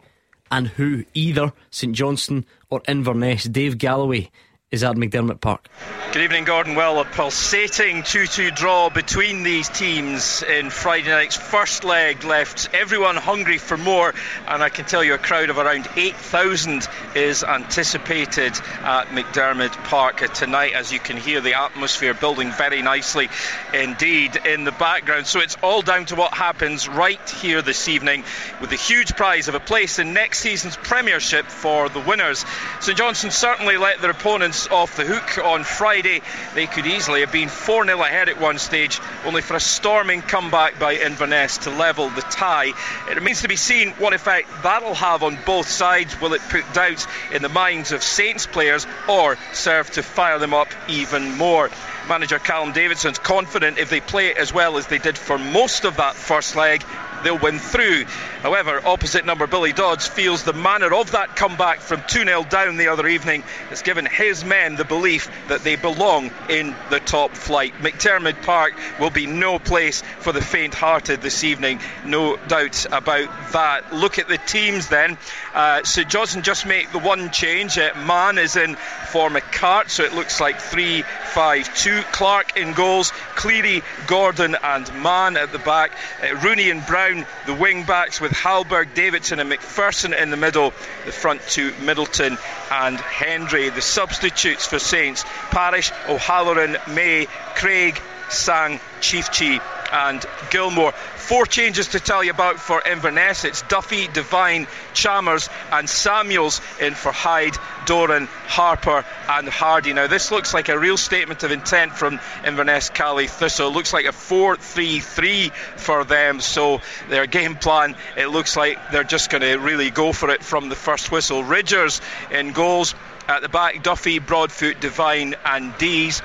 and who? Either St Johnstone or Inverness. Dave Galloway is at McDiarmid Park.
Good evening, Gordon. Well, a pulsating 2 2 draw between these teams in Friday night's first leg left everyone hungry for more, and I can tell you a crowd of around 8,000 is anticipated at McDiarmid Park tonight, as you can hear the atmosphere building very nicely indeed in the background. So it's all down to what happens right here this evening with the huge prize of a place in next season's Premiership for the winners. St Johnstone certainly let their opponents off the hook on Friday. They could easily have been 4 0 ahead at one stage, only for a storming comeback by Inverness to level the tie. It remains to be seen what effect that'll have on both sides. Will it put doubts in the minds of Saints players or serve to fire them up even more? Manager Callum Davidson's confident if they play as well as they did for most of that first leg, they'll win through. However, opposite number Billy Dodds feels the manner of that comeback from 2 0 down the other evening has given his men the belief that they belong in the top flight. McDiarmid Park will be no place for the faint hearted this evening, no doubt about that. Look at the teams then. Uh, St Johnstone just make the one change. Uh, Mann is in for McCart, so it looks like 3 5 2. Clark in goals, Cleary, Gordon, and Mann at the back. Uh, Rooney and Brown, the wing backs, with Halberg, Davidson, and McPherson in the middle. The front two, Middleton and Hendry. The substitutes for Saints Parish, O'Halloran, May, Craig, Sang, Chief Ciftci, and Gilmore. Four changes to tell you about for Inverness. It's Duffy, Devine, Chalmers, and Samuels in for Hyde, Doran, Harper, and Hardy. Now, this looks like a real statement of intent from Inverness Cali Thistle. Looks like a 4 3 3 for them. So, their game plan, it looks like they're just going to really go for it from the first whistle. Ridgers in goals. At the back, Duffy, Broadfoot, Devine, and Deas.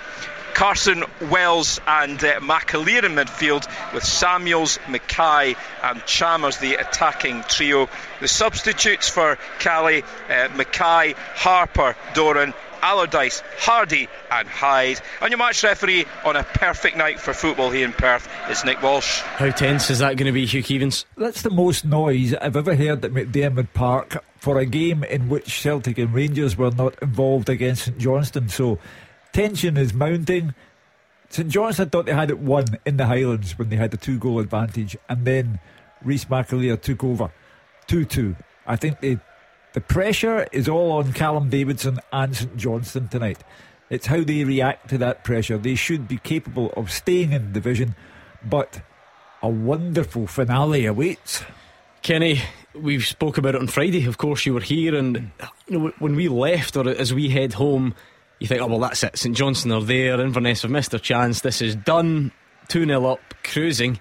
Carson, Wells, and uh, McAleer in midfield, with Samuels, Mackay, and Chalmers the attacking trio. The substitutes for Cali, uh, Mackay, Harper, Doran, Allardyce, Hardy, and Hyde. And your match referee on a perfect night for football here in Perth is Nick Walsh.
How tense is that going to be, Hugh Keevins?
That's the most noise I've ever heard at McDiarmid Park for a game in which Celtic and Rangers were not involved against St Johnstone. So tension is mounting. St Johnstone thought they had it won in the Highlands when they had the two goal advantage, and then Reese McAleer took over 2 2. I think they the pressure is all on Callum Davidson and St Johnstone tonight. It's how they react to that pressure. They should be capable of staying in the division, but a wonderful finale awaits.
Kenny, we spoke about it on Friday. Of course, you were here, and when we left or as we head home, you think, oh well, that's it. St Johnstone are there. Inverness have missed their chance. This is done. Two 0 up, cruising.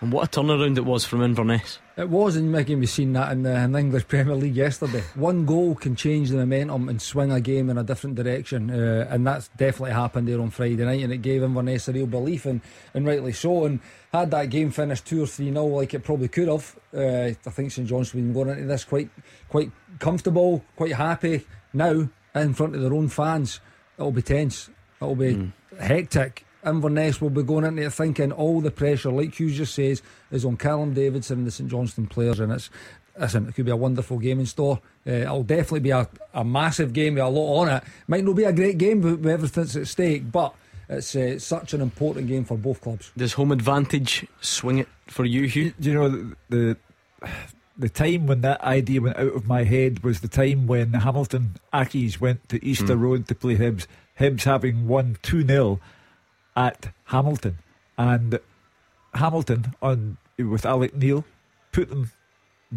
And what a turnaround it was from Inverness.
It was, and Mickey, we seen that in the, in the, English *laughs* Premier League yesterday. One goal can change the momentum and swing a game in a different direction, uh, and that's definitely happened there on Friday night. And it gave Inverness a real belief, and, and rightly so. And had that game finished two or three 0 like it probably could have, uh, I think St John's been going into this quite quite comfortable, quite happy now in front of their own fans. It'll be tense. It'll be mm. hectic. Inverness will be going into it thinking all the pressure, like Hughes just says, is on Callum Davidson and the St Johnstone players, and it's listen, it could be a wonderful game in store. Uh, it'll definitely be a, a massive game with a lot on it. Might not be a great game with, everything's at stake, but it's uh, such an important game for both clubs.
Does home advantage swing it for you, Hugh?
Do you know the, the the time when that idea went out of my head was the time when Hamilton Accies went to Easter mm. Road to play Hibs. Hibs having won 2 0 at Hamilton. And Hamilton, on with Alex Neil, put them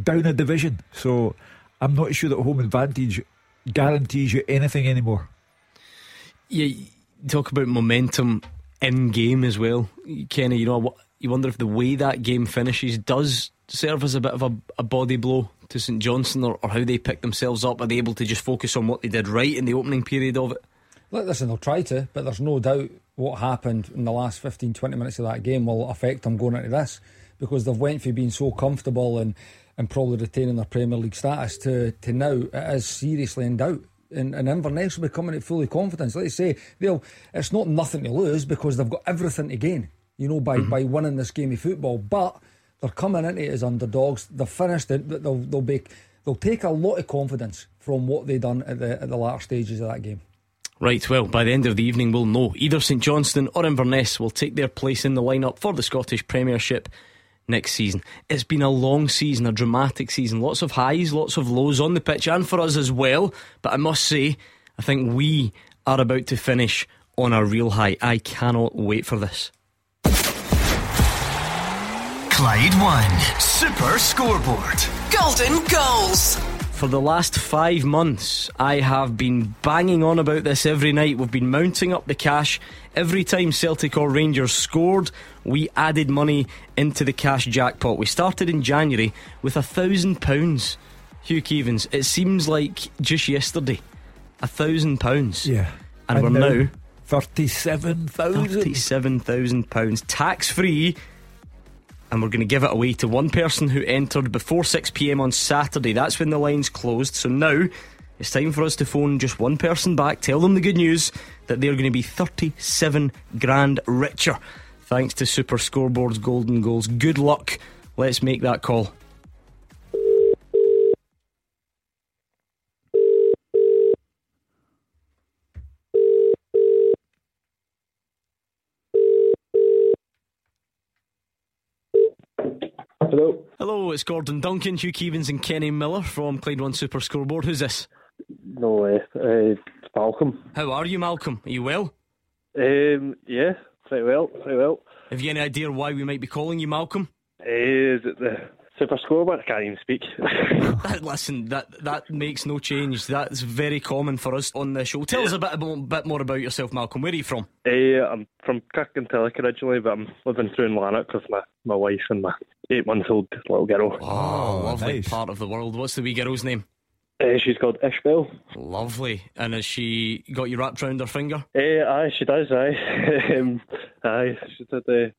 down a division. So I'm not sure that home advantage guarantees you anything anymore.
Yeah, talk about momentum in game as well, Kenny. You know, you wonder if the way that game finishes does serve as a bit of a, a body blow to St Johnstone, or, or how they pick themselves up. Are they able to just focus on what they did right in the opening period of it?
Listen, they'll try to, but there's no doubt what happened in the last 15, 20 minutes of that game will affect them going into this because they've went from being so comfortable and, and probably retaining their Premier League status to, to now it is seriously in doubt. And, and Inverness will be coming at fully confidence. I say, they'll it's not nothing to lose because they've got everything to gain, you know, by, mm-hmm. by winning this game of football. But they're coming into it as underdogs. They've finished it. They'll, they'll, be, they'll take a lot of confidence from what they've done at the, at the latter stages of that game.
Right, well, by the end of the evening, we'll know. Either St Johnstone or Inverness will take their place in the lineup for the Scottish Premiership next season. It's been a long season, a dramatic season. Lots of highs, lots of lows on the pitch, and for us as well. But I must say, I think we are about to finish on a real high. I cannot wait for this.
Clyde One Super Scoreboard.
Golden Goals.
For the last five months, I have been banging on about this every night. We've been mounting up the cash. Every time Celtic or Rangers scored, we added money into the cash jackpot. We started in January with a thousand pounds. Hugh Keevins, it seems like just yesterday. A thousand pounds.
Yeah.
And, and we're now, now
thirty-seven thousand.
Thirty-seven thousand pounds, tax free and we're going to give it away to one person who entered before 6 pm on Saturday. That's when the lines closed. So now it's time for us to phone just one person back, tell them the good news that they're going to be 37 grand richer thanks to Super Scoreboard's golden goals. Good luck. Let's make that call.
Hello.
It's Gordon Duncan, Hugh Keevins, and Kenny Miller from Clyde One Super Scoreboard. Who's this?
No, uh, uh, it's Malcolm.
How are you, Malcolm? Are you well?
Um, yeah, pretty well, pretty well.
Have you any idea why we might be calling you, Malcolm?
Uh, is it the Super Scoreboard? I can't even speak. *laughs* *laughs*
Listen, that that makes no change. That's very common for us on the show. Tell yeah. us a bit, about, bit more about yourself, Malcolm. Where are you from?
Uh, I'm from Kirkintilloch originally, but I'm living through in Lanark with my, my wife and my eight months old little girl.
Oh, oh lovely nice. part of the world. What's the wee girl's name?
Uh, she's called Ishbel.
Lovely. And has she got you wrapped round her finger?
Uh, aye, she does, aye. *laughs* um, aye, she's had the.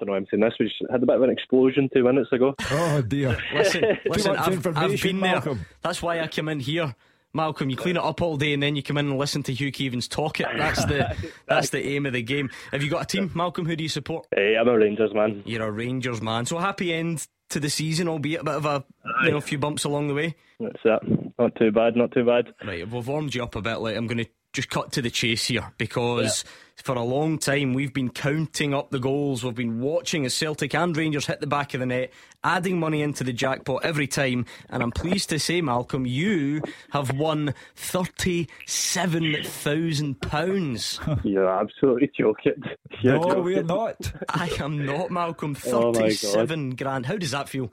I don't know I'm saying this, We she had a bit of an explosion two minutes ago.
Oh dear. *laughs*
Listen, listen I've, I've been there.
Malcolm.
That's why I come in here. Malcolm, you clean it up all day and then you come in and listen to Hugh Keevins talk it. That's the *laughs* that's the aim of the game. Have you got a team, Malcolm? Who do you support?
Uh, I'm a Rangers man.
You're a Rangers man. So happy end to the season, albeit a bit of a you know a few bumps along the way.
That's it. Not too bad, not too bad.
Right, we've warmed you up a bit. Like I'm going to just cut to the chase here because for a long time we've been counting up the goals. We've been watching as Celtic and Rangers hit the back of the net, adding money into the jackpot every time. And I'm pleased to say, Malcolm, you have won thirty-seven thousand pounds. *laughs*
You're absolutely joking. *laughs* You're
No,
joking.
we're not.
I am not, Malcolm. *laughs*
Oh, my God.
Thirty-seven grand. How does that feel?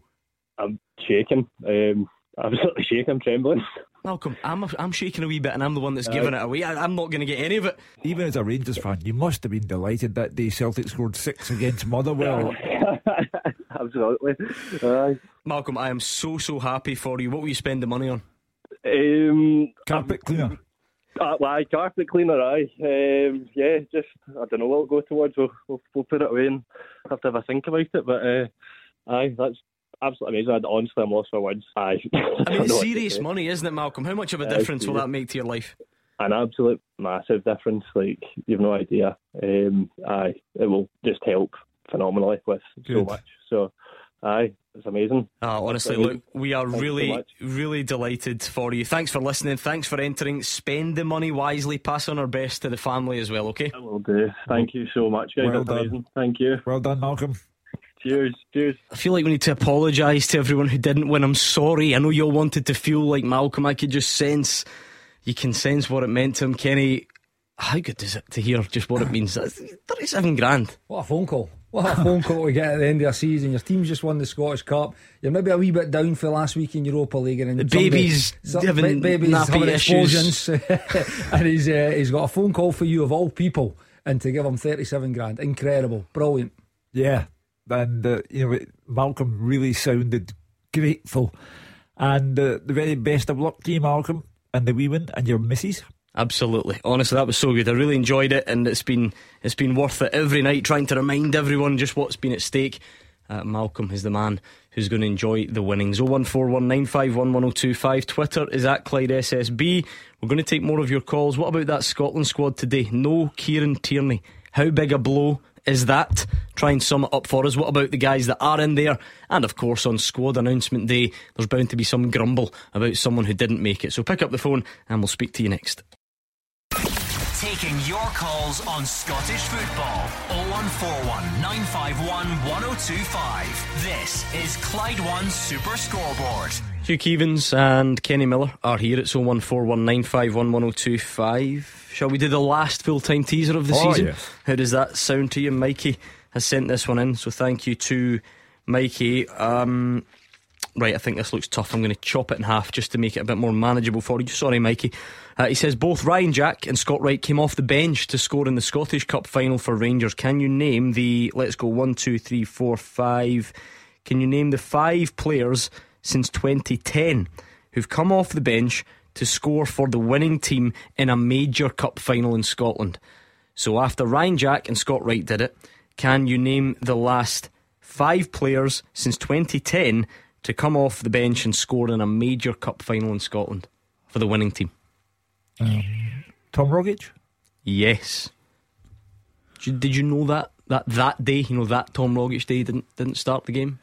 I'm shaking. Um, absolutely shaking. I'm trembling.
Malcolm, I'm, I'm shaking a wee bit and I'm the one that's giving it away. I, I'm not going to get any of it.
Even as a Rangers fan, you must have been delighted that day Celtic scored six against Motherwell. *laughs*
absolutely. Aye.
Malcolm, I am so, so happy for you. What will you spend the money on?
Um,
Carpet cleaner.
Uh, well, aye, carpet cleaner, aye. Um, yeah, just, I don't know what we'll go towards. We'll, we'll, we'll put it away and have to have a think about it. But, uh, aye, that's absolutely amazing. I, honestly, I'm lost for words. *laughs* Aye.
I mean, *laughs* it's serious money, isn't it, Malcolm? How much of a difference will that make to your life?
An absolute massive difference. Like, you've no idea. Um, aye, it will just help phenomenally with so
Good.
much. So, aye, it's amazing.
Oh, honestly,
Amazing.
look, we are
Thanks
really,
much.
really delighted for you. Thanks for listening. Thanks for entering. Spend the money wisely. Pass on our best to the family as well, okay?
I will do. Thank you so much, guys.
Well
That's
done.
amazing. Thank you.
Well done, Malcolm.
Cheers. Cheers.
I feel like we need to apologise to everyone who didn't win. I'm sorry. I know you all wanted to feel like Malcolm. I could just sense, you can sense what it meant to him. Kenny, how good is it to hear just what it *laughs* means? 37 grand.
What a phone call. What a phone call to get at the end of the season. Your team's just won the Scottish Cup. You're maybe a wee bit down for last week in Europa League. And
The
somebody-
baby's
some-
having
ba- baby's
nappy
having explosions. *laughs* and he's, uh, he's got a phone call for you of all people and to give him 37 grand. Incredible. Brilliant.
Yeah, and uh, you know Malcolm really sounded grateful, and uh, the very best of luck to you, Malcolm, and the wee and your missus.
Absolutely. Honestly, that was so good. I really enjoyed it, and it's been it's been worth it every night trying to remind everyone just what's been at stake. Uh, Malcolm is the man who's going to enjoy the winnings. 01419511025. Twitter is at Clyde SSB. We're going to take more of your calls. What about that Scotland squad today? No Kieran Tierney. How big a blow is that? Try and sum it up for us. What about the guys that are in there? And of course, on squad announcement day, there's bound to be some grumble about someone who didn't make it. So pick up the phone and we'll speak to you next.
Taking your calls on Scottish football. 0141 951 1025. This is Clyde One Super Scoreboard.
Hugh Keevins and Kenny Miller are here at 01419511025. Shall we do the last full time teaser of the
Oh,
season?
yes.
How does that sound to you? Mikey has sent this one in, so thank you to Mikey. Um, right, I think this looks tough. I'm going to chop it in half just to make it a bit more manageable for you. Sorry, Mikey. Uh, he says both Ryan Jack and Scott Wright came off the bench to score in the Scottish Cup final for Rangers. Can you name the, let's go, one, two, three, four, five. Can you name the five players since 2010 who've come off the bench to score for the winning team in a major cup final in Scotland? So after Ryan Jack and Scott Wright did it, can you name the last five players since 2010 to come off the bench and score in a major cup final in Scotland for the winning team?
Um, Tom Rogic.
Yes. Did you, did you know that that that day, you know that Tom Rogic day didn't didn't start the game?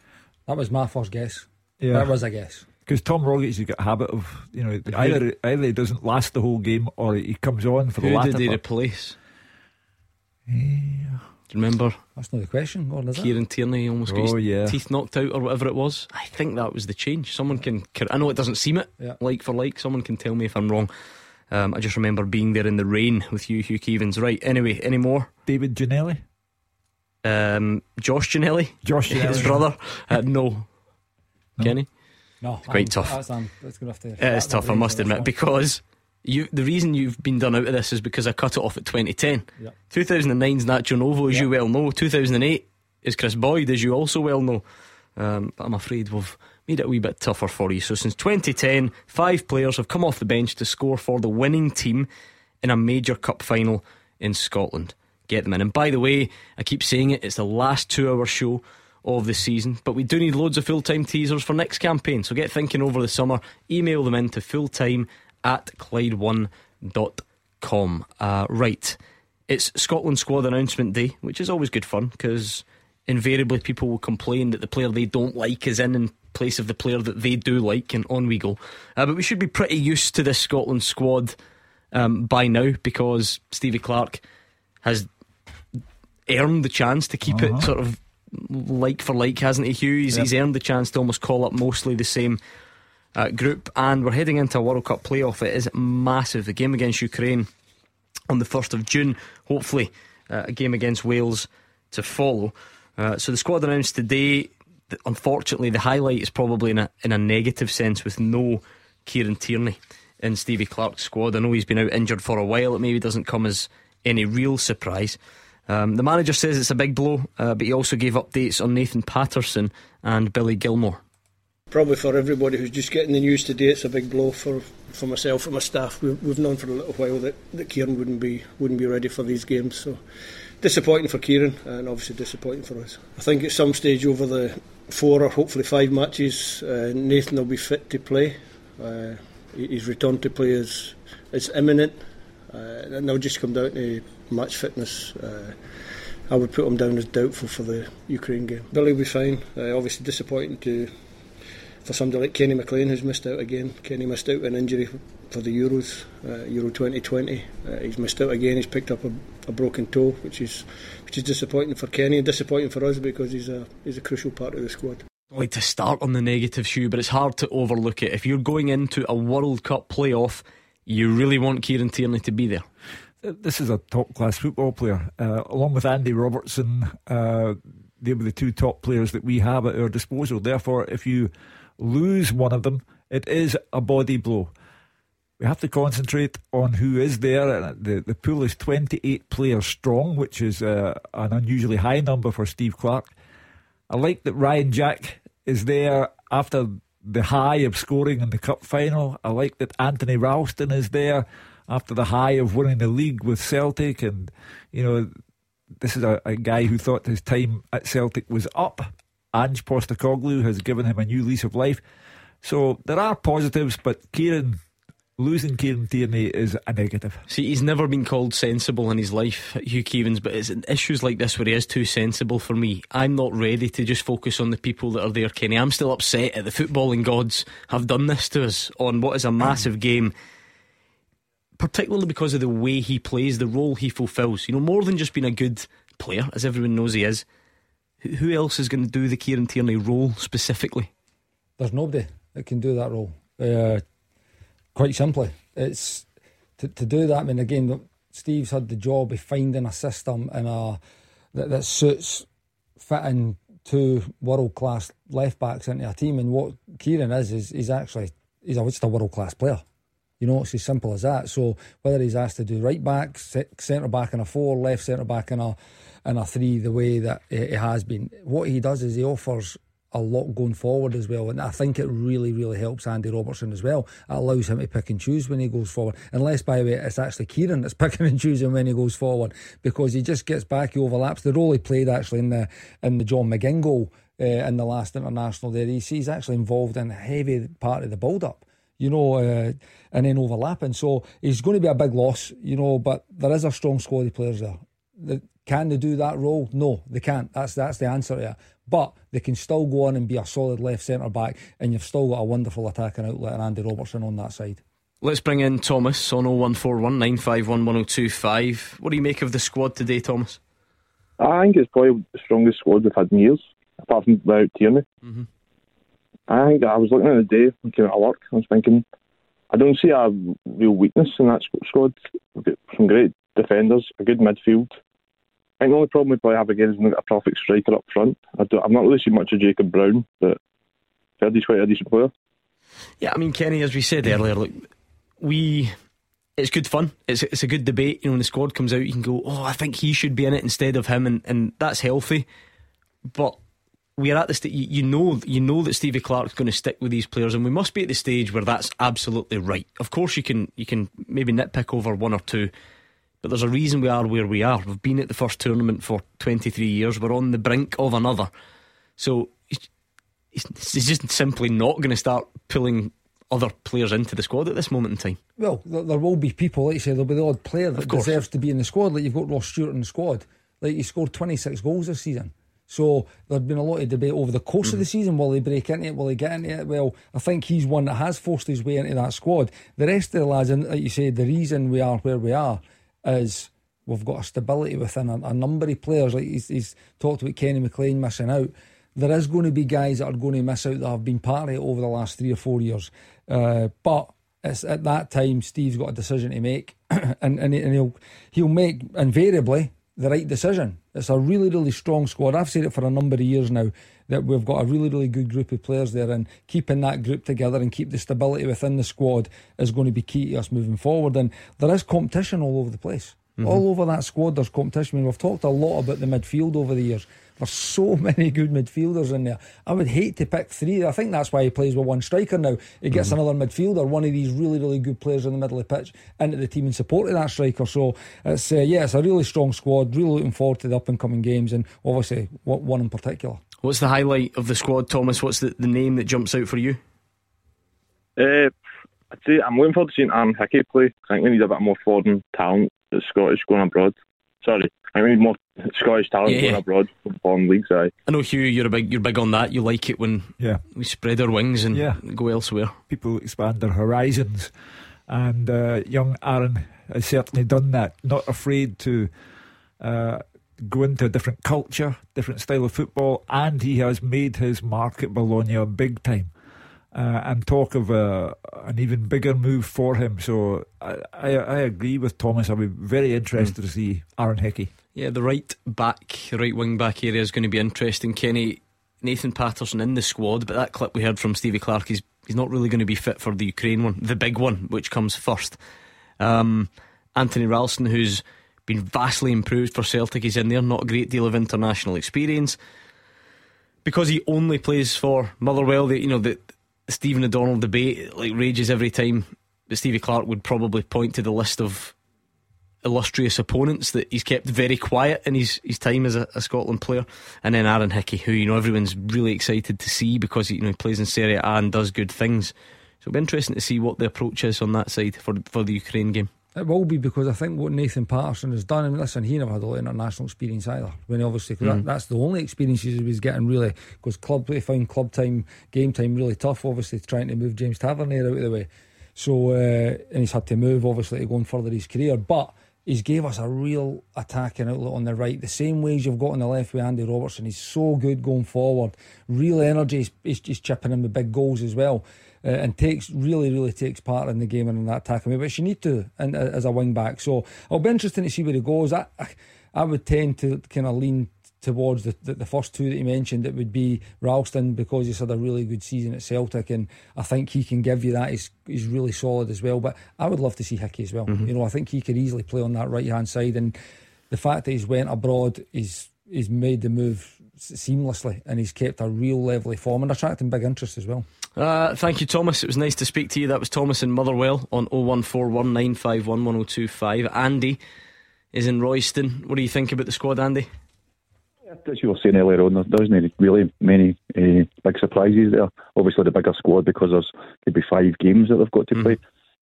That was my first guess.
Yeah.
That was a guess.
Because Tom Rogic has got a habit of, you know, either either he doesn't last the whole game or he comes on for the
Who
latter
did he
part.
replace? Do you remember
That's not the question, Gordon, is it?
Kieran Tierney almost got
Oh,
his
yeah.
teeth knocked out or whatever it was? I think that was the change. Someone can, I know it doesn't seem it
Yeah.
like for like. Someone can tell me if I'm wrong. Um, I just remember being there in the rain with you, Hugh Keevins. Right. Anyway, any more?
David Janelli.
Um, Josh Janelli,
Josh *laughs*
his brother. Uh, no. Kenny.
No,
quite
I'm-
tough.
That's, I'm, that's gonna have to.
It is tough, I must admit, because you the reason you've been done out of this is because I cut it off at 2010.
Yeah.
2009 is Nacho Novo, as you well know. 2008 is Kris Boyd, as you also well know. Um, but I'm afraid we've made it a wee bit tougher for you. So since 2010, five players have come off the bench to score for the winning team in a major cup final in Scotland. Get them in. And by the way, I keep saying it, it's the last two hour show of the season, but we do need loads of full time teasers for next campaign. So get thinking over the summer. Email them in to fulltime at Clyde1.com. Uh, right. It's Scotland squad announcement day, which is always good fun because invariably people will complain that the player they don't like is in in place of the player that they do like, and on we go. Uh, but we should be pretty used to this Scotland squad um, by now because Stevie Clarke has earned the chance to keep uh-huh. it sort of like for like, hasn't he, Hugh? He's, yep. he's earned the chance to almost call up mostly the same uh, group, and we're heading into a World Cup playoff. It is massive. The game against Ukraine on the 1st of June, hopefully, uh, a game against Wales to follow. Uh, so the squad announced today. Unfortunately, the highlight is probably in a in a negative sense with no Kieran Tierney in Stevie Clarke's squad. I know he's been out injured for a while. It maybe doesn't come as any real surprise. Um, the manager says it's a big blow, uh, but he also gave updates on Nathan Patterson and Billy Gilmour.
Probably for everybody who's just getting the news today, it's a big blow for, for myself and my staff. We've, we've known for a little while that, that Kieran wouldn't be wouldn't be ready for these games, so disappointing for Kieran and obviously disappointing for us. I think at some stage over the four or hopefully five matches, uh, Nathan will be fit to play. Uh, his return to play is, is imminent, uh, and they'll just come down to match fitness. Uh, I would put him down as doubtful for the Ukraine game. Billy will be fine. Uh, obviously disappointing to for somebody like Kenny McLean who's missed out again. Kenny missed out an injury for the Euros, uh, Euro 2020. Uh, he's missed out again. He's picked up a, a, broken toe, which is which is disappointing for Kenny and disappointing for us because he's a he's a crucial part of the squad.
I like to start on the negative shoe, but it's hard to overlook it. If you're going into a World Cup playoff, you really want Kieran Tierney to be there.
This is a top class football player, uh, along with Andy Robertson. Uh, they were the two top players that we have at our disposal. Therefore, if you lose one of them, it is a body blow. We have to concentrate on who is there. The, the pool is 28 players strong, which is uh, an unusually high number for Steve Clarke. I like that Ryan Jack is there after the high of scoring in the cup final. I like that Anthony Ralston is there after the high of winning the league with Celtic. And, you know, this is a, a guy who thought his time at Celtic was up Ange Postecoglou has given him a new lease of life. So there are positives, but Kieran losing Kieran Tierney is a negative.
See, he's never been called sensible in his life, Hugh Keevins, but it's issues like this where he is too sensible for me. I'm not ready to just focus on the people that are there, Kenny. I'm still upset at the footballing gods have done this to us on what is a massive *clears throat* game. Particularly because of the way he plays, the role he fulfills. You know, more than just being a good player, as everyone knows he is who else is going to do the Kieran Tierney role specifically?
There's nobody that can do that role. Uh, quite simply, it's to, to do that. I mean, again, Steve's had the job of finding a system and a that, that suits fitting two world class left backs into a team. And what Kieran is is he's actually he's a, just a world class player. You know, it's as simple as that. So whether he's asked to do right back, centre back in a four, left centre back in a in a three the way that it has been. What he does is he offers a lot going forward as well. And I think it really, really helps Andy Robertson as well. It allows him to pick and choose when he goes forward. Unless, by the way, it's actually Kieran that's *laughs* picking and choosing when he goes forward because he just gets back, he overlaps. The role he played actually in the in the John McGinn goal uh, in the last international there, he's actually involved in a heavy part of the build up. You know, uh, and then overlapping. So he's going to be a big loss, you know, but there is a strong squad of players there. The, can they do that role? No, they can't. That's that's the answer to it. But they can still go on and be a solid left centre back, and you've still got a wonderful attacking outlet and Andy Robertson on that side.
Let's bring in Thomas on 0141 951 1025. What do you make of the squad today, Thomas?
I think it's probably the strongest squad we've had in years, apart from without Tierney. Mm-hmm. I think I was looking at the day, looking at work, I was thinking, I don't see a real weakness in that squad. We've got some great defenders, a good midfield, I think the only problem we probably have again is not a perfect striker up front. I have not really seen much of Jacob Brown, but he's quite a decent player.
Yeah, I mean, Kenny, as we said earlier, look, we. It's good fun. It's it's a good debate. You know, when the squad comes out, you can go, "Oh, I think he should be in it instead of him," and, and that's healthy. But we're at the stage. You, you know, you know that Stevie Clarke's going to stick with these players, and we must be at the stage where that's absolutely right. Of course, you can you can maybe nitpick over one or two, but there's a reason we are where we are. We've been at the first tournament for 23 years. We're on the brink of another. So he's just simply not going to start pulling other players into the squad at this moment in time.
Well, there will be people, like you say, there'll be the odd player that deserves to be in the squad. Like you've got Ross Stewart in the squad. Like he scored 26 goals this season. So there's been a lot of debate over the course mm. of the mm-hmm. season. Will he break into it? Will he get into it? Well, I think he's one that has forced his way into that squad. The rest of the lads, and like you say, the reason we are where we are is we've got a stability within a, a number of players. Like he's, he's talked about Kenny McLean missing out there is going to be guys that are going to miss out that have been part of it over the last three or four years. Uh, but it's at that time Steve's got a decision to make, *clears throat* and, and he'll he'll make invariably the right decision. It's a really really strong squad. I've said it for a number of years now that we've got a really really good group of players there, and keeping that group together and keep the stability within the squad is going to be key to us moving forward. And there is competition all over the place. Mm-hmm. All over that squad, there's competition. I mean, we've talked a lot about the midfield over the years. There's so *laughs* many good midfielders in there. I would hate to pick three. I think that's why he plays with one striker now. He gets mm-hmm. another midfielder, one of these really, really good players in the middle of the pitch, into the team in support of that striker. So it's uh, yeah, it's a really strong squad. Really looking forward to the up and coming games, and obviously one in particular.
What's the highlight of the squad, Thomas? What's the, the name that jumps out for you?
Uh, I'd say I'm looking forward to seeing Aaron Hickey play. I think we need a bit more foreign talent that's Scottish going abroad. Sorry, I need more Scottish talent yeah, going abroad from foreign leagues. I.
I know Hugh, you're a big you're big on that. You like it when
yeah.
we spread our wings and yeah. go elsewhere.
People expand their horizons, and uh, young Aaron has certainly done that. Not afraid to. Uh, go into a different culture, different style of football, and he has made his mark at Bologna big time uh, and talk of a, an even bigger move for him. So I, I, I agree with Thomas. I'll be very interested mm. to see Aaron Hickey.
Yeah, the right back, right wing back area is going to be interesting. Kenny, Nathan Patterson in the squad, but that clip we heard from Stevie Clarke, he's, he's not really going to be fit for the Ukraine one, the big one, which comes first. Um, Anthony Ralston, who's been vastly improved for Celtic, he's in there, not a great deal of international experience. Because he only plays for Motherwell, the, you know, the, Stephen O'Donnell debate like rages every time that Stevie Clarke would probably point to the list of illustrious opponents that he's kept very quiet in his, his time as a, a, Scotland player. And then Aaron Hickey, who you know everyone's really excited to see because you know he plays in Serie A and does good things. So it'll be interesting to see what the approach is on that side for for the Ukraine game.
It will be because I think what Nathan Patterson has done, and listen, he never had a lot of international experience either. When obviously, mm. that, that's the only experiences he was getting really, because club he found club time, game time really tough. Obviously, trying to move James Tavernier out of the way, so uh, and he's had to move obviously to go and further his career, but. He's gave us a real attacking outlet on the right, the same ways you've got on the left with Andy Robertson. He's so good going forward, real energy. He's, he's, he's chipping in with big goals as well uh, and takes really, really takes part in the game and in that tackling, which you need to and, uh, as a wing back. So it'll be interesting to see where he goes. I, I would tend to kind of lean towards the, the, the, first two that you mentioned. It would be Ralston because he's had a really good season at Celtic, and I think he can give you that. He's, he's really solid as well. But I would love to see Hickey as well. Mm-hmm. You know, I think he could easily play on that right hand side, and the fact that he's went abroad, he's he's made the move seamlessly, and he's kept a real level of form and attracting big interest as well.
Uh, thank you, Thomas. It was nice to speak to you. That was Thomas in Motherwell on 01419511025. Andy is in Royston. What do you think about the squad, Andy?
As you were saying earlier on, there isn't really many uh, big surprises there. Obviously, the bigger squad because there's could be five games that they've got to mm. play.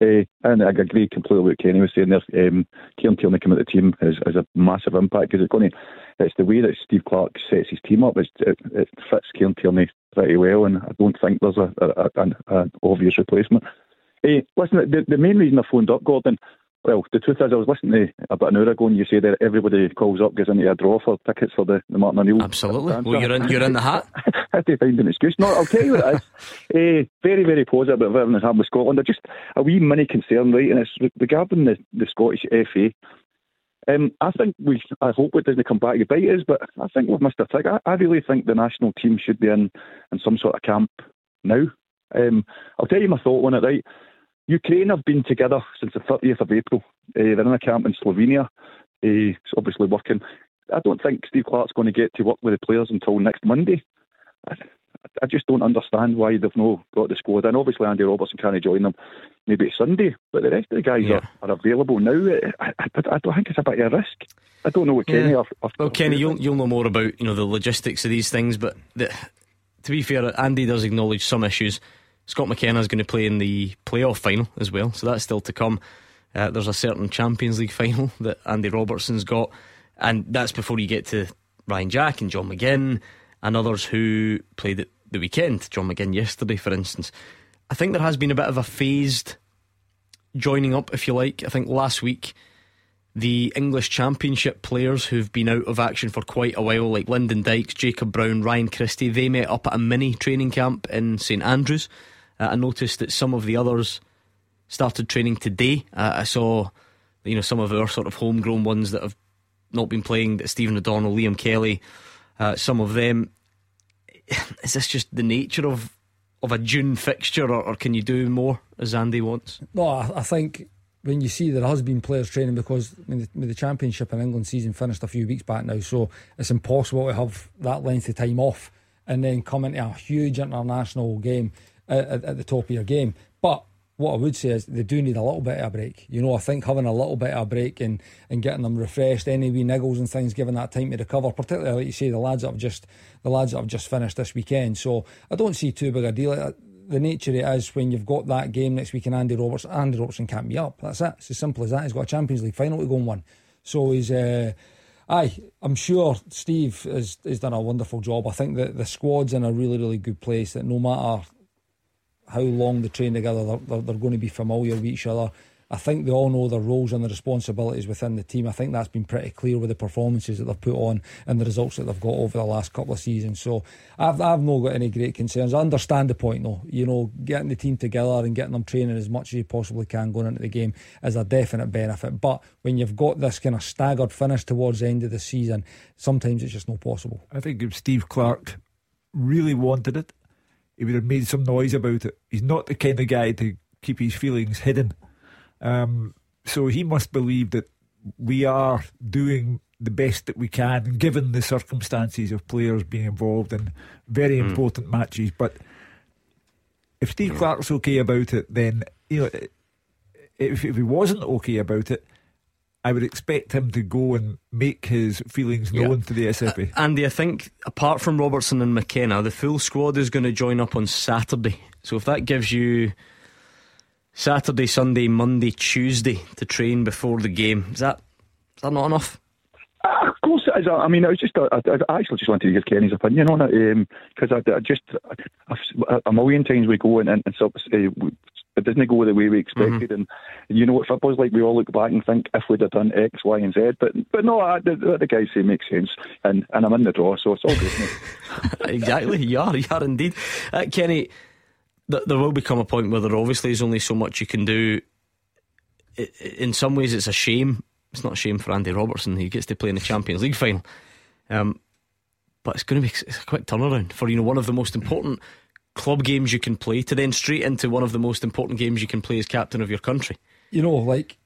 Uh, and I agree completely with Kenny was saying there. Um, Kieran Tierney coming to the team has a massive impact because it's going to, it's the way that Steve Clarke sets his team up. It's, it, it fits Kieran Tierney pretty well, and I don't think there's a, a, a an obvious replacement. Uh, listen, the, the main reason I phoned up, Gordon, well, the truth is, I was listening to about an hour ago, and you say that everybody calls up, goes into a draw for tickets for the, the Martin O'Neill.
Absolutely. Well, you're in, you're in the hat. *laughs*
I have to find an excuse. No, I'll tell you what it is. uh, *laughs* very, very positive about everything that's happened with Scotland. I just a wee mini concern, right, and it's regarding the, the Scottish FA. Um, I think we. I hope it doesn't come back to bite us, but I think with Mr. Tig, I, I really think the national team should be in in some sort of camp now. Um, I'll tell you my thought on it. Right, Ukraine have been together since the 30th of April. Uh, they're in a camp in Slovenia. Uh, it's obviously working. I don't think Steve Clarke's going to get to work with the players until next Monday. I, I just don't understand why they've not got the squad. And obviously Andy Robertson can't join them maybe Sunday, but the rest of the guys
Yeah.
are, are available now. I, I, I don't think it's a bit of a risk. I don't know what Kenny
Yeah.
or, or
Well, Kenny, you'll you'll know more about you know the logistics of these things, but the, to be fair, Andy does acknowledge some issues. Scott McKenna is going to play in the playoff final as well, so that's still to come. Uh, there's a certain Champions League final *laughs* that Andy Robertson's got, and that's before you get to Ryan Jack and John McGinn and others who played at the weekend. John McGinn yesterday, for instance. I think there has been a bit of a phased joining up, if you like. I think last week the English Championship players who've been out of action for quite a while, like Lyndon Dykes, Jacob Brown, Ryan Christie, they met up at a mini training camp in St Andrews. Uh, I noticed that some of the others started training today. Uh, I saw, you know, some of our sort of homegrown ones that have not been playing, that Stephen O'Donnell, Liam Kelly, uh, some of them. *sighs* Is this just the nature of of a June fixture, or, or can you do more as Andy wants?
No, I, I think when you see there has been players training because I mean, the, the championship in England season finished a few weeks back now, so it's impossible to have that length of time off and then come into a huge international game at, at, the top of your game. But what I would say is they do need a little bit of a break. You know, I think having a little bit of a break and, and getting them refreshed, any wee niggles and things, giving that time to recover, particularly like you say, the lads that have just the lads that have just finished this weekend. So I don't see too big a deal. Uh, The nature it is when you've got that game next week and Andy Robertson, Andy Robertson can't be up. That's it. It's as simple as that. He's got a Champions League final to go and win. So he's uh, Aye, I'm sure Steve has, has done a wonderful job. I think that the squad's in a really, really good place. That no matter how long they train together, they're, they're, they're going to be familiar with each other. I think they all know their roles and their responsibilities within the team. I think that's been pretty clear with the performances that they've put on and the results that they've got over the last couple of seasons. So I've, I've not got any great concerns. I understand the point though. You know, getting the team together and getting them training as much as you possibly can going into the game is a definite benefit. But when you've got this kind of staggered finish towards the end of the season, sometimes it's just not possible.
I think Steve Clarke really wanted it, he would have made some noise about it. He's not the kind of guy to keep his feelings hidden. Um, so he must believe that we are doing the best that we can, given the circumstances of players being involved in very
Hmm.
important matches. But if Steve Clarke's okay about it, then you know, if, if he wasn't okay about it, I would expect him to go and make his feelings known to the SFA.
Andy, I think apart from Robertson and McKenna, the full squad is going to join up on Saturday. So if that gives you Saturday, Sunday, Monday, Tuesday to train before the game, is that is that not enough?
Uh, Of course it is. I mean, I was just, I, I actually just wanted to get Kenny's opinion on it because I, I just, I, a million times we go and, and so, uh, we- it doesn't go the way we expected, and, and you know what football's like. We all look back and think if we'd have done X, Y, and Z, but but no, I, the, the guys say makes sense, and, and I'm in the draw, so it's all good. *laughs*
exactly, you are, you are indeed. Uh, Kenny, th- there will become a point where there obviously is only so much you can do. In some ways, it's a shame. It's not a shame for Andy Robertson. He gets to play in the Champions League final. Um, but it's going to be a quick turnaround for you know one of the most important club games you can play to then straight into one of the most important games you can play as captain of your country.
you know, like,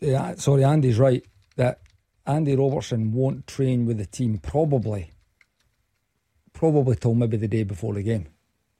yeah, sorry, Andy's right that Andy Robertson won't train with the team probably, probably till maybe the day before the game.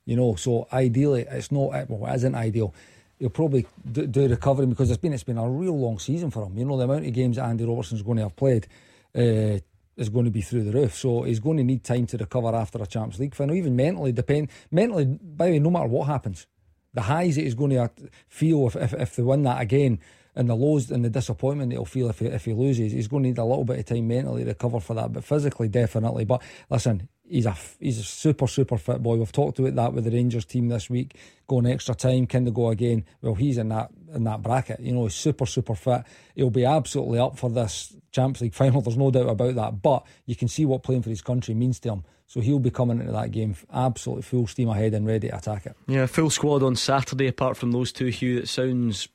You know, so ideally, it's not well, it isn't ideal. He'll probably do, do recovery because it's been it's been a real long season for him. You know, the amount of games that Andy Robertson's going to have played. Uh, is going to be through the roof, so he's going to need time to recover after a Champions League final. Even mentally, depend mentally. By the way, no matter what happens, the highs that he's going to feel if, if, if they win that again and the lows and the disappointment that he'll feel if he, if he loses, he's going to need a little bit of time mentally to recover for that, but physically, definitely. But listen, he's a he's a super super fit boy. We've talked about that with the Rangers team this week, going extra time, can they go again? Well, he's in that in that bracket. You know, he's super super fit. He'll be absolutely up for this Champions League final. There's no doubt about that. But you can see what playing for his country means to him. So he'll be coming into that game absolutely full steam ahead and ready to attack it.
Yeah, full squad on Saturday. Apart from those two, Hugh, that sounds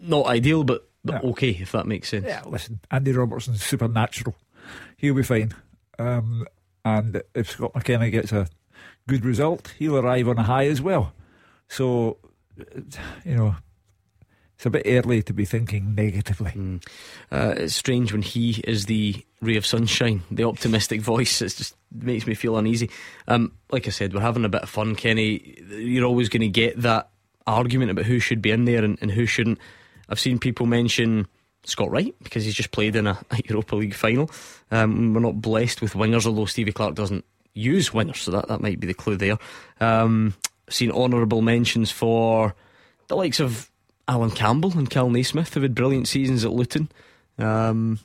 not ideal, but but
Yeah.
okay if that makes sense.
Yeah, listen, Andy Robertson's supernatural. He'll be fine. Um, and if Scott McKenna gets a good result, he'll arrive on a high as well. So, you know, it's a bit early to be thinking negatively.
Mm. Uh, it's strange when he is the ray of sunshine, the optimistic voice. It just makes me feel uneasy. Um, like I said, we're having a bit of fun, Kenny. You're always going to get that argument about who should be in there and, and who shouldn't. I've seen people mention Scott Wright because he's just played in a, Europa League final. Um, we're not blessed with wingers, although Stevie Clarke doesn't use wingers, so that, that might be the clue there. Um, seen honourable mentions for the likes of Allan Campbell and Kal Naismith have had brilliant seasons at Luton. Um,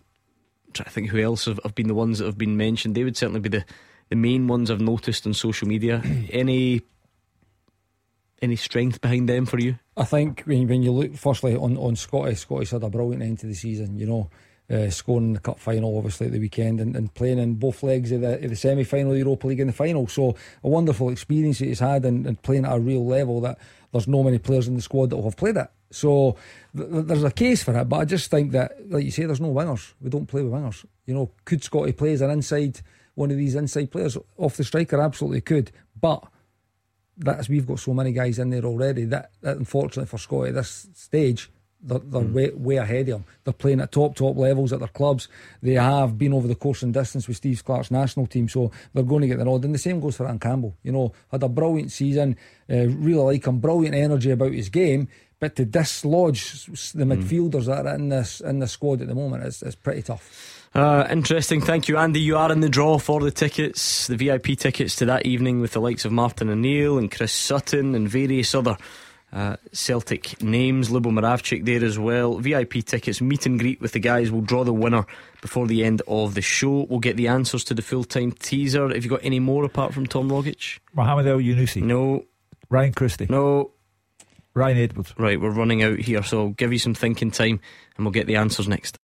trying to think who else have, have, been the ones that have been mentioned. They would certainly be the, the main ones I've noticed on social media. *clears throat* any any strength behind them for you?
I think when when you look firstly on on Scotty, Scotty's had a brilliant end to the season. You know. Uh, scoring the cup final obviously at the weekend and, and playing in both legs of the, of the semi final Europa League and the final. So, a wonderful experience that he's had and, and playing at a real level that there's no many players in the squad that will have played it. So th- there's a case for it, but I just think that, like you say, there's no wingers. We don't play with wingers. You know, could Scotty play as an inside, one of these inside players off the striker? Absolutely could. But that's we've got so many guys in there already that, that unfortunately for Scotty at this stage, they're, they're mm. way, way ahead of him. They're playing at top, top levels at their clubs. They have been over the course and distance with Steve Clarke's national team, so they're going to get the nod. And the same goes for Aaron Campbell. You know, had a brilliant season, uh, really like him, brilliant energy about his game. But to dislodge the mm. midfielders that are in this in the squad at the moment is, is pretty tough.
Uh, interesting. Thank you, Andy. You are in the draw for the tickets, the VIP tickets to that evening with the likes of Martin O'Neill and Chris Sutton and various other uh, Celtic names. Lubo Moravcik there as well. VIP tickets, meet and greet with the guys. We'll draw the winner before the end of the show. We'll get the answers to the full time teaser. Have you got any more apart from Tom Rogic?
Mohamed Elyounoussi.
No.
Ryan Christie.
No.
Ryan Edwards.
Right, we're running out here, so I'll give you some thinking time and we'll get the answers next.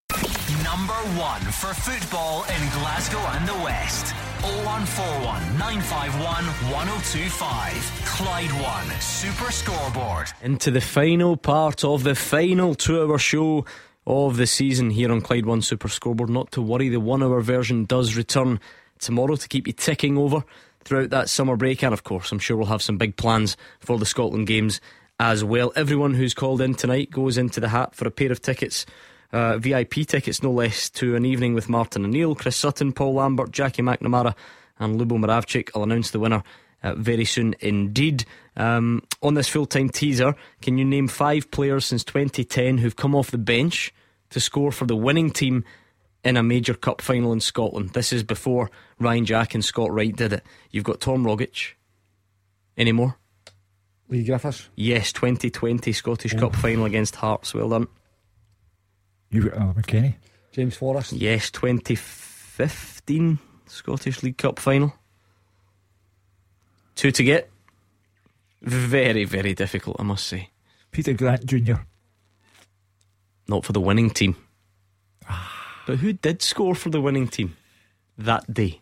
One for football in Glasgow and the West. 0141 951 1025. Clyde One Super Scoreboard.
Into the final part of the final two hour show of the season here on Clyde One Super Scoreboard. Not to worry, the one hour version does return tomorrow to keep you ticking over throughout that summer break. And of course, I'm sure we'll have some big plans for the Scotland games as well. Everyone who's called in tonight goes into the hat for a pair of tickets. Uh, VIP tickets, no less, to an evening with Martin O'Neill, Chris Sutton, Paul Lambert, Jackie McNamara, and Lubo Moravcik. I'll announce the winner uh, very soon indeed. Um, on this full time teaser, can you name five players since 2010 who've come off the bench to score for the winning team in a major cup final in Scotland? This is before Ryan Jack and Scott Wright did it. You've got Tom Rogic. Any more?
Leigh Griffiths?
Yes, 2020 Scottish oh. Cup final against Hearts. Well done.
You uh, got Alan McKenny?
James Forrest?
Yes, 2015 Scottish League Cup final. Two to get. Very, very difficult, I must say.
Peter Grant Jr.
Not for the winning team. Ah. but who did score for the winning team that day?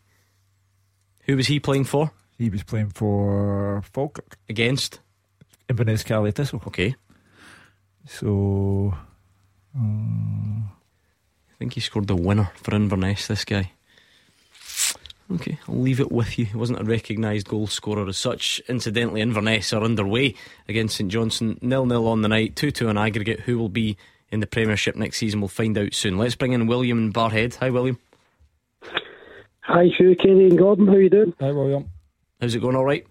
Who was he playing for?
He was playing for Falkirk.
Against?
Inverness Caley Thistle.
Okay.
So.
Um, I think he scored the winner for Inverness, this guy. Okay, I'll leave it with you. He wasn't a recognised goal scorer as such. Incidentally, Inverness are underway against St Johnstone. Nil nil on the night, 2 2 on aggregate. Who will be in the Premiership next season? We'll find out soon. Let's bring in William and Barrhead. Hi, William.
Hi, Hugh, Kenny, and Gordon. How you doing?
Hi, William.
How's it going? All right?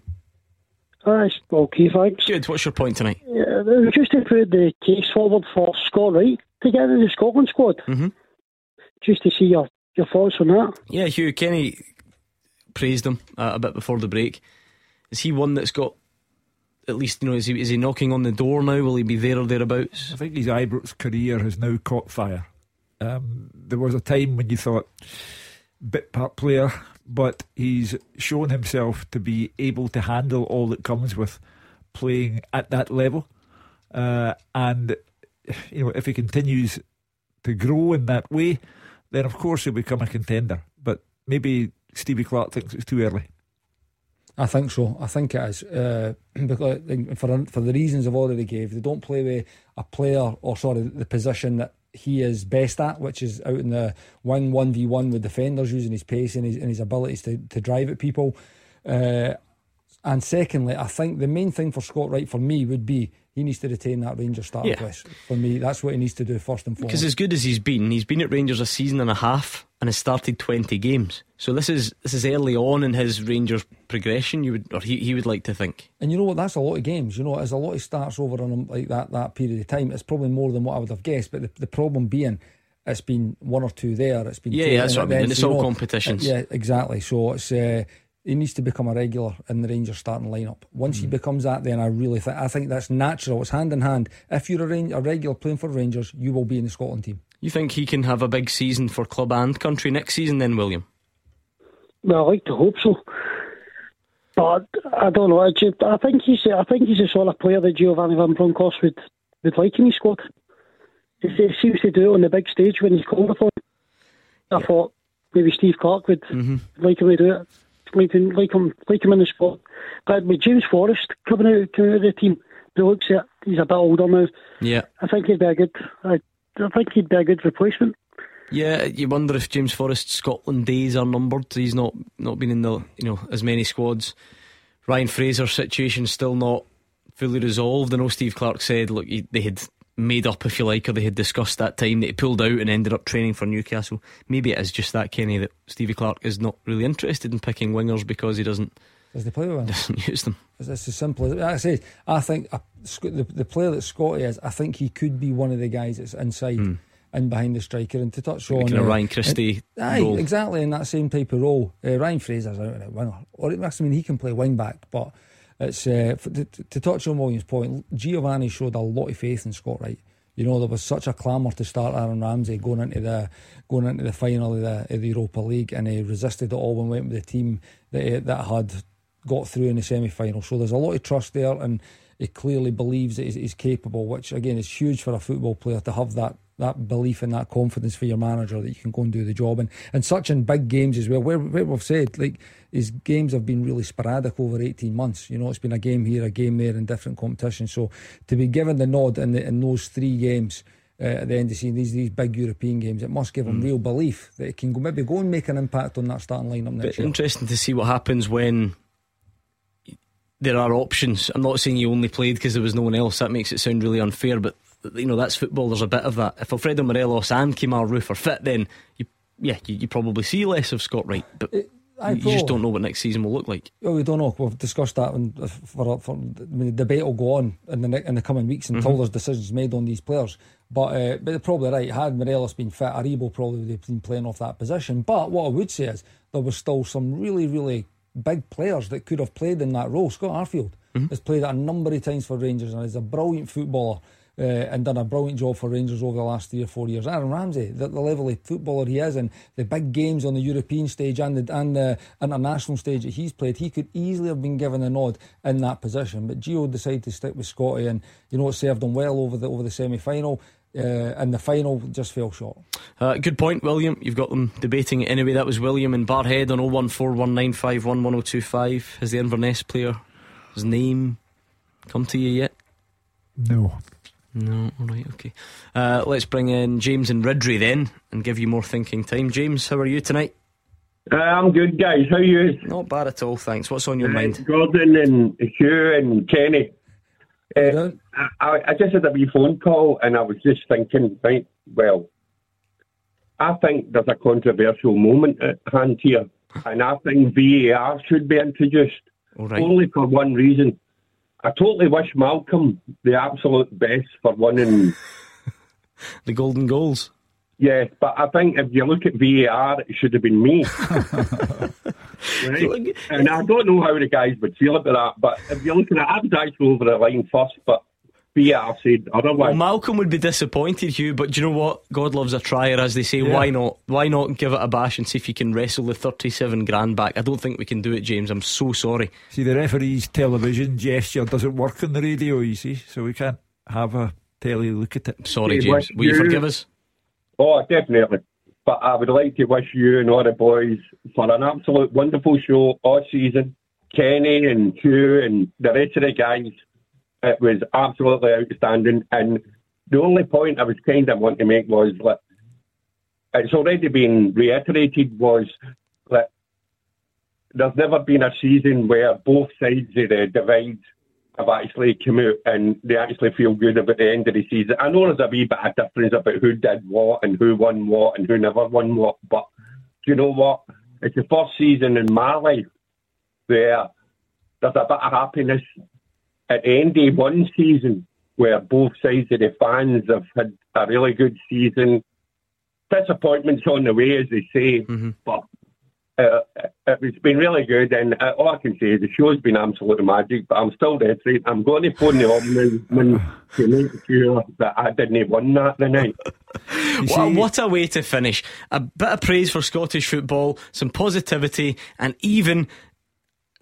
Hi, okay, thanks.
Good. What's your point tonight?
Yeah, just to put the case forward for Scott Wright to get in the Scotland squad.
Mm-hmm.
Just to see your, your thoughts on that.
Yeah, Hugh Kenny praised him uh, a bit before the break. Is he one that's got at least you know is he is he knocking on the door now? Will he be there or thereabouts?
I think his Ibrox career has now caught fire. Um, there was a time when you thought bit part player, but he's shown himself to be able to handle all that comes with playing at that level. Uh, and you know, if he continues to grow in that way, then of course he'll become a contender. But maybe Stevie Clarke thinks it's too early.
I think so. I think it is uh, *clears throat* because for for the reasons I've already gave, they don't play with a player or sorry the position that he is best at, which is out in the one one v one with defenders using his pace and his and his abilities to to drive at people. Uh, and secondly, I think the main thing for Scott Wright for me would be He needs to retain that Rangers starting
Yeah.
place. For me, that's what he needs to do first and foremost.
Because as good as he's been, he's been at Rangers a season and a half and has started twenty games. So this is this is early on in his Rangers progression. You would or he, he would like to think.
And you know what? That's a lot of games. You know, as a lot of starts over on like that that period of time. It's probably more than what I would have guessed. But the, the problem being, it's been one or two there. It's been
Yeah,
two
yeah, that's what I mean, and it's all
know,
competitions.
Yeah, exactly. So it's uh, he needs to become a regular in the Rangers starting lineup. Once
Mm.
he becomes that, then I really think I think that's natural. It's hand in hand. If you're a, Ran- a regular playing for Rangers, you will be in the Scotland team.
You think he can have a big season for club and country next season? Then William.
Well, I like to hope so. But I don't know. I, just, I think he's I think he's the sort of player that Giovanni Van Bronckhorst would, would like in his squad. He, he seems to do it on the big stage when he's called upon. I thought maybe Steve Clarke would like him to do it, like him, like him, like him in the squad. But with James Forrest coming out, coming out of the team, the looks at he's a bit older now.
Yeah.
I think he'd be a good. I, I think he'd be a good replacement.
Yeah, you wonder if James Forrest's Scotland days are numbered. He's not not been in the you know as many squads. Ryan Fraser's situation still not fully resolved. I know Steve Clarke said, look, he, they had made up, if you like, or they had discussed that time that he pulled out and ended up training for Newcastle. Maybe it is just that, Kenny, that Stevie Clarke is not really interested in picking wingers because he doesn't
does they play with
doesn't *laughs* use them.
It's, as simple as I say. I think uh, the, the player that Scotty is, I think he could be one of the guys that's inside and behind the striker. And to touch
Maybe
on
kind
uh,
Ryan Christie
and- aye, exactly in that same type of role. Uh, Ryan Fraser's out and out winger, or it must mean he can play wing back, but. It's uh, to, to touch on Williams' point. Giovanni showed a lot of faith in Scott Wright. You know there was such a clamour to start Aaron Ramsey going into the going into the final of the, of the Europa League, and he resisted it all and went with the team that that had got through in the semi final. So there's a lot of trust there, and he clearly believes that he's, he's capable, which again is huge for a football player to have that that belief and that confidence for your manager that you can go and do the job and and such in big games as well where, where we've said like his games have been really sporadic over 18 months you know it's been a game here a game there in different competitions so to be given the nod in, the, in those three games uh, at the end of the season these these big European games it must give him real belief that he can go maybe go and make an impact on that starting lineup next
But
year
interesting to see what happens when there are options. I'm not saying you only played because there was no one else. That makes it sound really unfair. But you know that's football. There's a bit of that. If Alfredo Morelos and Kemar Roofe are fit, then you, yeah, you, you probably see less of Scott Wright. But
aye,
you just don't know what next season will look like.
Well, we don't know. We've discussed that, and for, for I mean, the debate will go on in the in the coming weeks until
Mhm.
there's decisions made on these players. But uh, but they're probably right. Had Morelos been fit, Aribo probably would have been playing off that position. But what I would say is there was still some really really big players that could have played in that role. Scott Arfield has played it a number of times for Rangers and is a brilliant footballer. Uh, and done a brilliant job for Rangers over the last three or four years. Aaron Ramsey, the, the level of footballer he is, and the big games on the European stage and the and the international stage that he's played, he could easily have been given a nod in that position. But Gio decided to stick with Scotty, and you know it served him well over the over the semi final. Uh, and the final just fell short.
Uh, good point, William. You've got them debating it anyway. That was William and Barrhead on 01419511025. Has the Inverness player, his name, come to you yet?
No.
No, all right, okay. Uh, let's bring in James and Ridley then and give you more thinking time. James, how are you tonight?
Uh, I'm good, guys. How are you?
Not bad at all, thanks. What's on your mind?
Gordon and Hugh and Kenny. Uh, I, I just had a wee phone call and I was just thinking, right, well, I think there's a controversial moment at hand here, and I think VAR should be introduced.
right.
Only for one reason. I totally wish Malcolm the absolute best for winning *laughs*
the golden goals.
Yeah, but I think if you look at VAR, it should have been me. *laughs* right? And I don't know how the guys would feel about that, but if you're looking at, I was actually over the line first, but VAR said otherwise.
Well, Malcolm would be disappointed, Hugh, but do you know what? God loves a trier, as they say.
Yeah.
Why not? Why not give it a bash and see if you can wrestle the 37 grand back? I don't think we can do it, James. I'm so sorry.
See, the referee's television gesture doesn't work on the radio, you see, so we can't have a telly look at it.
Sorry, James. Will you forgive us?
Oh, definitely. But I would like to wish you and all the boys for an absolute wonderful show all season. Kenny and Hugh and the rest of the guys. It was absolutely outstanding. And the only point I was kind of wanting to make was that it's already been reiterated was that there's never been a season where both sides of the divide have actually come out and they actually feel good about the end of the season. I know there's a wee bit of difference about who did what and who won what and who never won what, but do you know what? It's the first season in my life where there's a bit of happiness at the end of one season where both sides of the fans have had a really good season. Disappointments on the way, as they say, but uh, it's been really good, and uh, all I can say is the show's been absolutely magic. But I'm still dead straight. I'm going to phone the ombudsman to make sure that I didn't win that the night. *laughs*
What, what a way to finish. A bit of praise for Scottish football, some positivity, and even,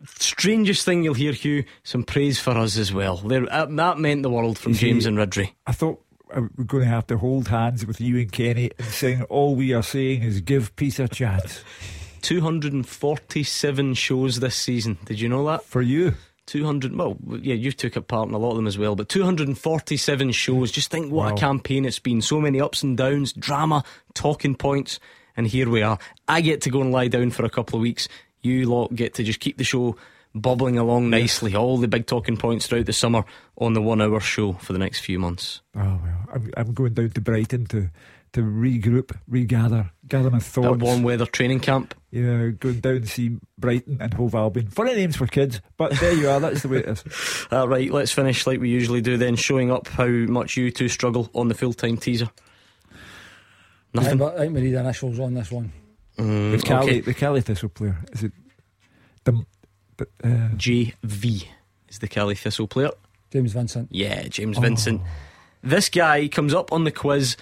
strangest thing you'll hear, Hugh, some praise for us as well. There, uh, that meant the world from
see,
James and Ridley.
I thought we're going to have to hold hands with you and Kenny and sing all we are saying is give peace a chance. *laughs*
247 shows this season. Did you know that?
For you?
200, well, yeah, you took a part in a lot of them as well, but 247 shows. Just think what
Wow.
a campaign it's been. So many ups and downs, drama, talking points, and here we are. I get to go and lie down for a couple of weeks. You lot get to just keep the show bubbling along nicely. All the big talking points throughout the summer on the one hour show for the next few months.
Oh well, I'm, I'm going down to Brighton to to regroup, regather, gather my
A
thoughts.
warm weather training camp.
Yeah, going down to see Brighton and Hove Albion. Funny names for kids, but there you are. That's the way it is. *laughs*
All right, let's finish like we usually do then, showing up how much you two struggle on the full time teaser. Nothing.
think, I think we need initials on this one.
Mm,
the Caley,
okay.
the Caley Thistle player is it? The, the uh,
JV is the Caley Thistle player.
James Vincent.
Yeah, James
Oh.
Vincent. This guy comes up on the quiz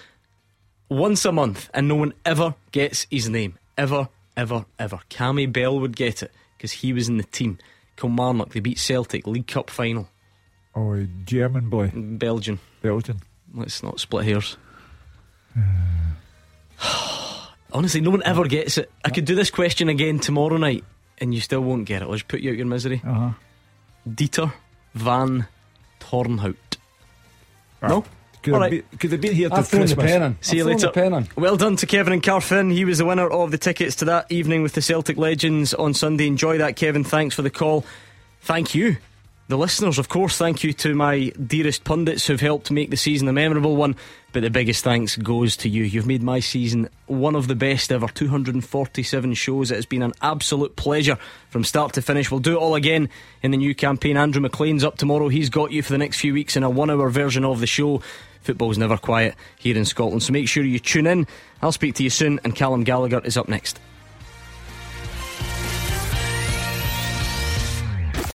once a month and no one ever gets his name. Ever, ever, ever. Cammy Bell would get it because he was in the team. Kilmarnock, they beat Celtic, League Cup final.
oh, a German boy,
Belgian.
Belgian.
Let's not split hairs. *sighs* *sighs* *sighs* Honestly, no one ever gets it. I could do this question again tomorrow night and you still won't get it. I'll just put you out your misery.
Uh huh.
Dieter van Tornhout. No?
Could
All
have,
right.
been, could have been here till
I've thrown the
Christmas.
pen in.
See you
I've thrown
later.
the pen in.
Well done to Kevin and Carfin. He was the winner of the tickets to that evening with the Celtic Legends on Sunday. Enjoy that, Kevin. Thanks for the call. Thank you, the listeners. Of course, thank you to my dearest pundits who've helped make the season a memorable one. But the biggest thanks goes to you. You've made my season one of the best ever. 247 shows. It has been an absolute pleasure from start to finish. We'll do it all again in the new campaign. Andrew McLean's up tomorrow. He's got you for the next few weeks in a one hour version of the show. Football's never quiet here in Scotland, so make sure you tune in. I'll speak to you soon, and Callum Gallagher is up next.